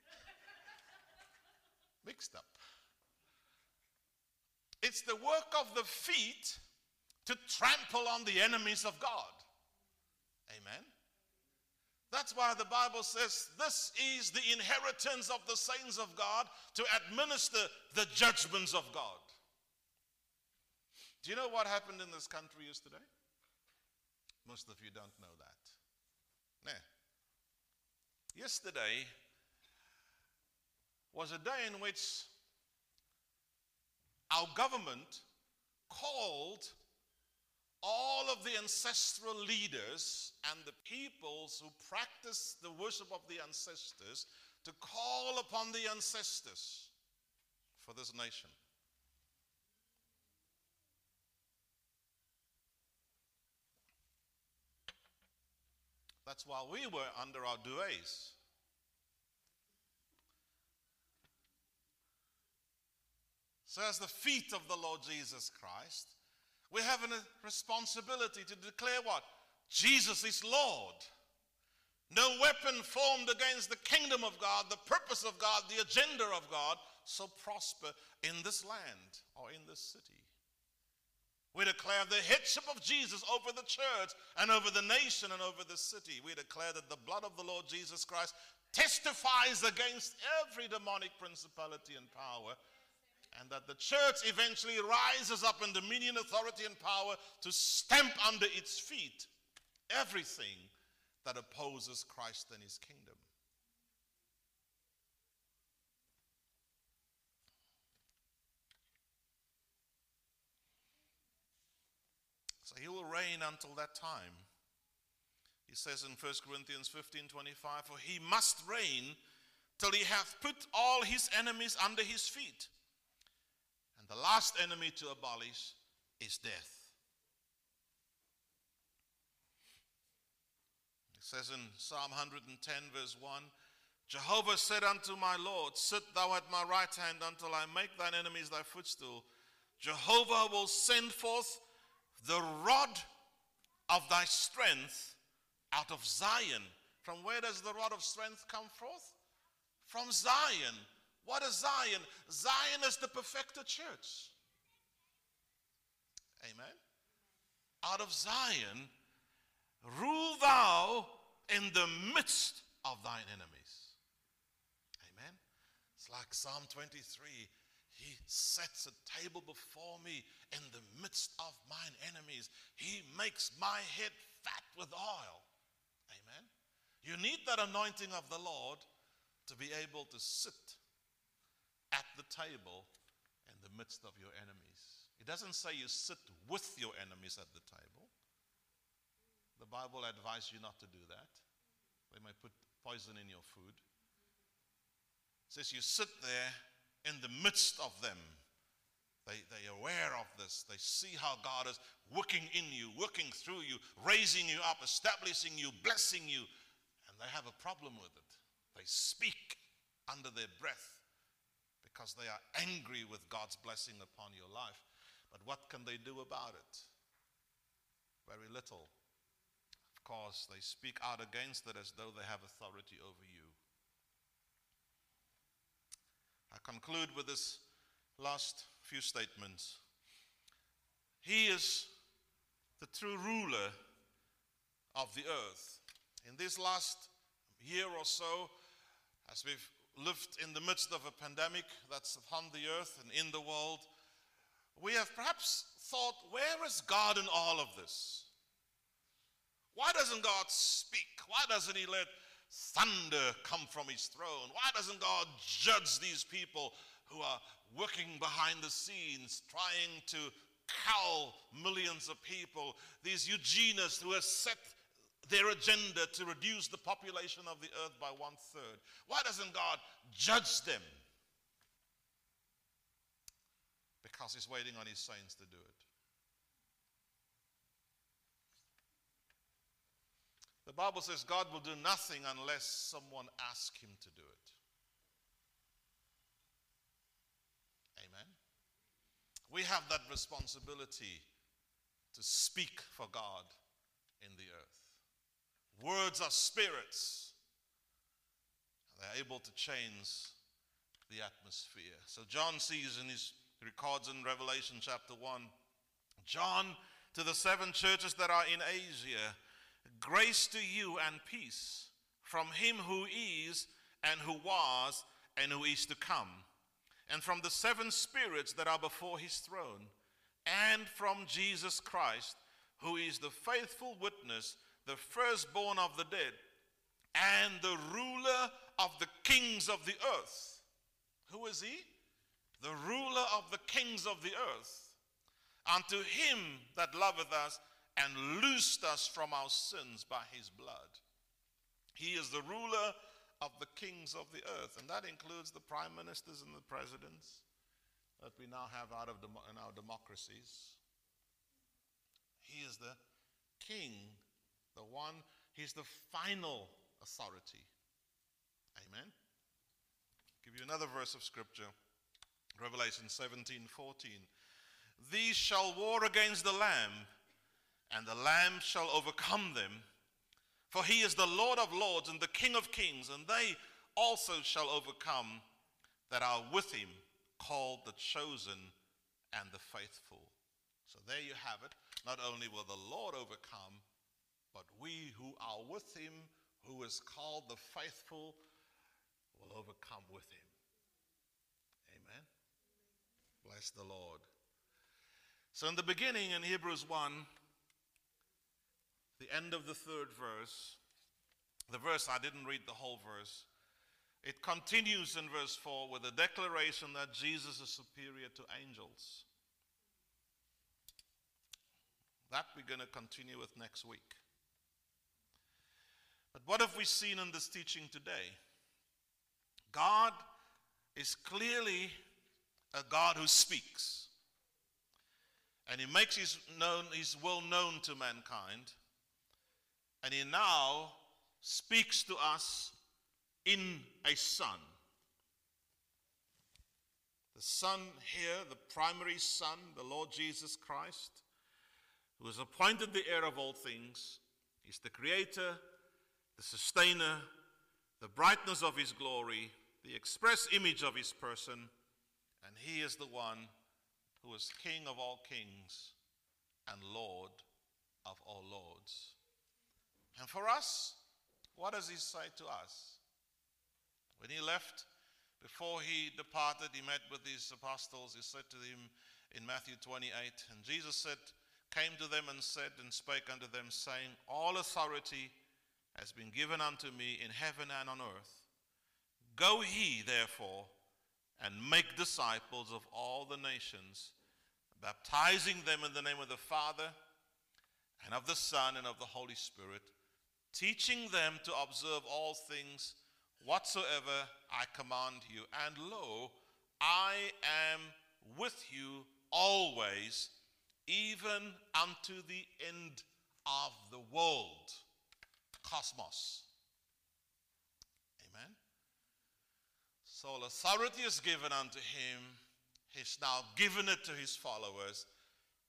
mixed up. It's the work of the feet to trample on the enemies of God. Amen. That's why the Bible says this is the inheritance of the saints of God to administer the judgments of God. Do you know what happened in this country yesterday? Most of you don't know that. Nah. Yesterday was a day in which our government called all of the ancestral leaders and the peoples who practice the worship of the ancestors to call upon the ancestors for this nation. That's while we were under our duets. So, as the feet of the Lord Jesus Christ, we have a responsibility to declare what? Jesus is Lord. No weapon formed against the kingdom of God, the purpose of God, the agenda of God, so prosper in this land or in this city. We declare the headship of Jesus over the church and over the nation and over the city. We declare that the blood of the Lord Jesus Christ testifies against every demonic principality and power, and that the church eventually rises up in dominion, authority, and power to stamp under its feet everything that opposes Christ and his kingdom. So he will reign until that time. He says in 1 Corinthians 15 25, For he must reign till he hath put all his enemies under his feet. The last enemy to abolish is death. It says in Psalm 110, verse 1 Jehovah said unto my Lord, Sit thou at my right hand until I make thine enemies thy footstool. Jehovah will send forth the rod of thy strength out of Zion. From where does the rod of strength come forth? From Zion. What is Zion? Zion is the perfected church. Amen. Out of Zion, rule thou in the midst of thine enemies. Amen. It's like Psalm 23 he sets a table before me in the midst of mine enemies. He makes my head fat with oil. Amen. You need that anointing of the Lord to be able to sit at the table in the midst of your enemies. It doesn't say you sit with your enemies at the table. The Bible advises you not to do that. They may put poison in your food. It says you sit there in the midst of them. They, they are aware of this. They see how God is working in you, working through you, raising you up, establishing you, blessing you. And they have a problem with it. They speak under their breath because they are angry with God's blessing upon your life. But what can they do about it? Very little. Of course, they speak out against it as though they have authority over you. I conclude with this last few statements. He is the true ruler of the earth. In this last year or so, as we've lived in the midst of a pandemic that's upon the earth and in the world, we have perhaps thought, where is God in all of this? Why doesn't God speak? Why doesn't He let thunder come from his throne? Why doesn't God judge these people who are working behind the scenes, trying to cow millions of people, these eugenists who have set their agenda to reduce the population of the earth by one third. Why doesn't God judge them? Because He's waiting on His saints to do it. The Bible says God will do nothing unless someone asks Him to do it. Amen. We have that responsibility to speak for God in the earth. Words are spirits. They're able to change the atmosphere. So John sees in his records in Revelation chapter 1, John to the seven churches that are in Asia, grace to you and peace from him who is and who was and who is to come, and from the seven spirits that are before his throne, and from Jesus Christ, who is the faithful witness the firstborn of the dead, and the ruler of the kings of the earth. Who is he? The ruler of the kings of the earth. Unto him that loveth us and loosed us from our sins by his blood. He is the ruler of the kings of the earth, and that includes the prime ministers and the presidents that we now have out of in our democracies. He is the king the one, he's the final authority. Amen. I'll give you another verse of scripture. Revelation 17, 14. These shall war against the Lamb, and the Lamb shall overcome them. For he is the Lord of lords and the King of kings, and they also shall overcome that are with him, called the chosen and the faithful. So there you have it. Not only will the Lord overcome, but we who are with him, who is called the faithful, will overcome with him. Amen. Bless the Lord. So, in the beginning, in Hebrews 1, the end of the third verse, the verse, I didn't read the whole verse. It continues in verse 4 with a declaration that Jesus is superior to angels. That we're going to continue with next week. But what have we seen in this teaching today? God is clearly a God who speaks. And he makes his, known, his will known to mankind. And he now speaks to us in a son. The son here, the primary son, the Lord Jesus Christ, who is appointed the heir of all things, he's the creator, the sustainer, the brightness of his glory, the express image of his person, and he is the one who is King of all kings and Lord of all lords. And for us, what does he say to us? When he left, before he departed, he met with his apostles. He said to them in Matthew 28, and Jesus said, came to them and said and spake unto them, saying, All authority has been given unto me in heaven and on earth. Go ye, therefore, and make disciples of all the nations, baptizing them in the name of the Father, and of the Son, and of the Holy Spirit, teaching them to observe all things whatsoever I command you. And lo, I am with you always, even unto the end of the world cosmos. Amen. So authority is given unto him. He's now given it to his followers,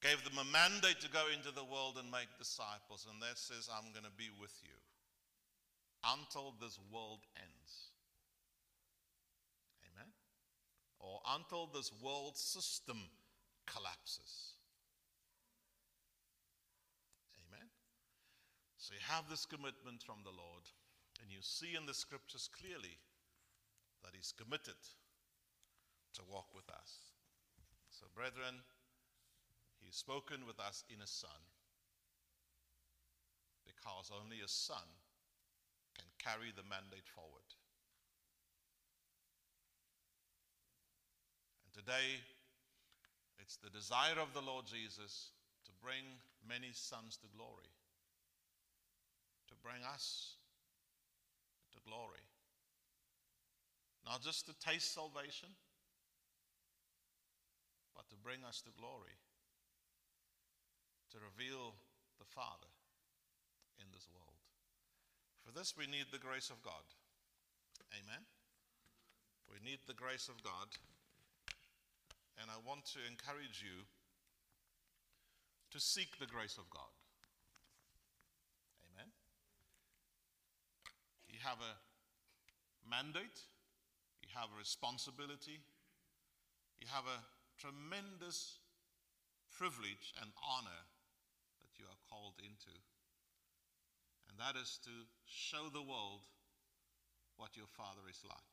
gave them a mandate to go into the world and make disciples. And that says, I'm going to be with you until this world ends. Amen. Or until this world system collapses. So you have this commitment from the Lord, and you see in the scriptures clearly that He's committed to walk with us. So, brethren, He's spoken with us in a Son, because only a Son can carry the mandate forward. And today, It's the desire of the Lord Jesus to bring many sons to glory, to bring us to glory. Not just to taste salvation, but to bring us to glory, to reveal the Father in this world. For this, we need the grace of God. Amen. We need the grace of God. And I want to encourage you to seek the grace of God. Amen. You have a mandate, you have a responsibility, you have a tremendous privilege and honor that you are called into. And that is to show the world what your Father is like.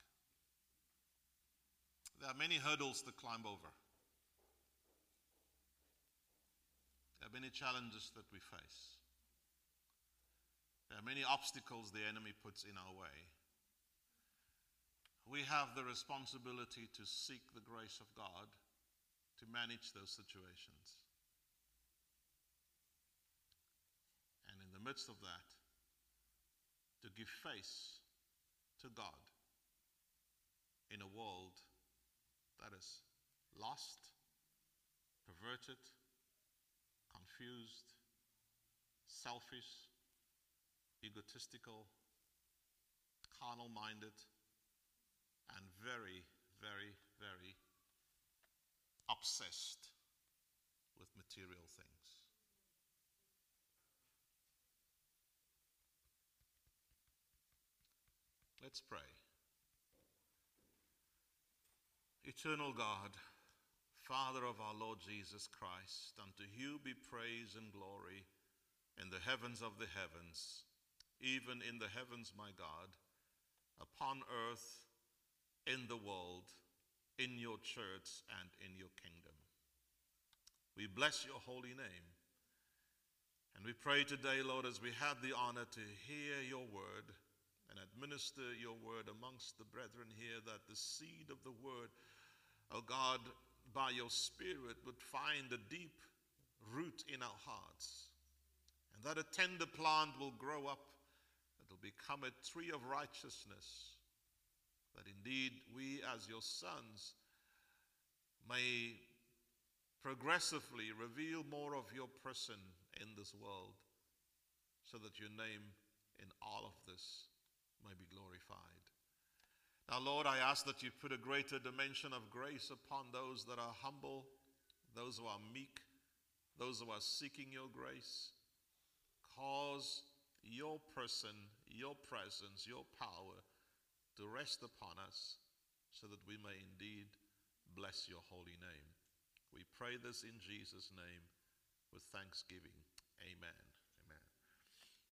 There are many hurdles to climb over. There are many challenges that we face. There are many obstacles the enemy puts in our way. We have the responsibility to seek the grace of God to manage those situations. And in the midst of that, to give face to God in a world that is lost, perverted, confused, selfish, egotistical, carnal minded, and very, very, very obsessed with material things. Let's pray. Eternal God, Father of our Lord Jesus Christ, unto you be praise and glory in the heavens of the heavens, even in the heavens, my God, upon earth, in the world, in your church, and in your kingdom. We bless your holy name. And we pray today, Lord, as we had the honor to hear your word and administer your word amongst the brethren here, that the seed of the word, oh God, by your Spirit would find a deep root in our hearts. And that a tender plant will grow up, become a tree of righteousness. That indeed we, as your sons, may progressively reveal more of your person in this world so that your name in all of this may be glorified. Now, Lord, I ask that you put a greater dimension of grace upon those that are humble, those who are meek, those who are seeking your grace. Cause your person, your presence, your power to rest upon us so that we may indeed bless your holy name. We pray this in Jesus' name with thanksgiving. Amen.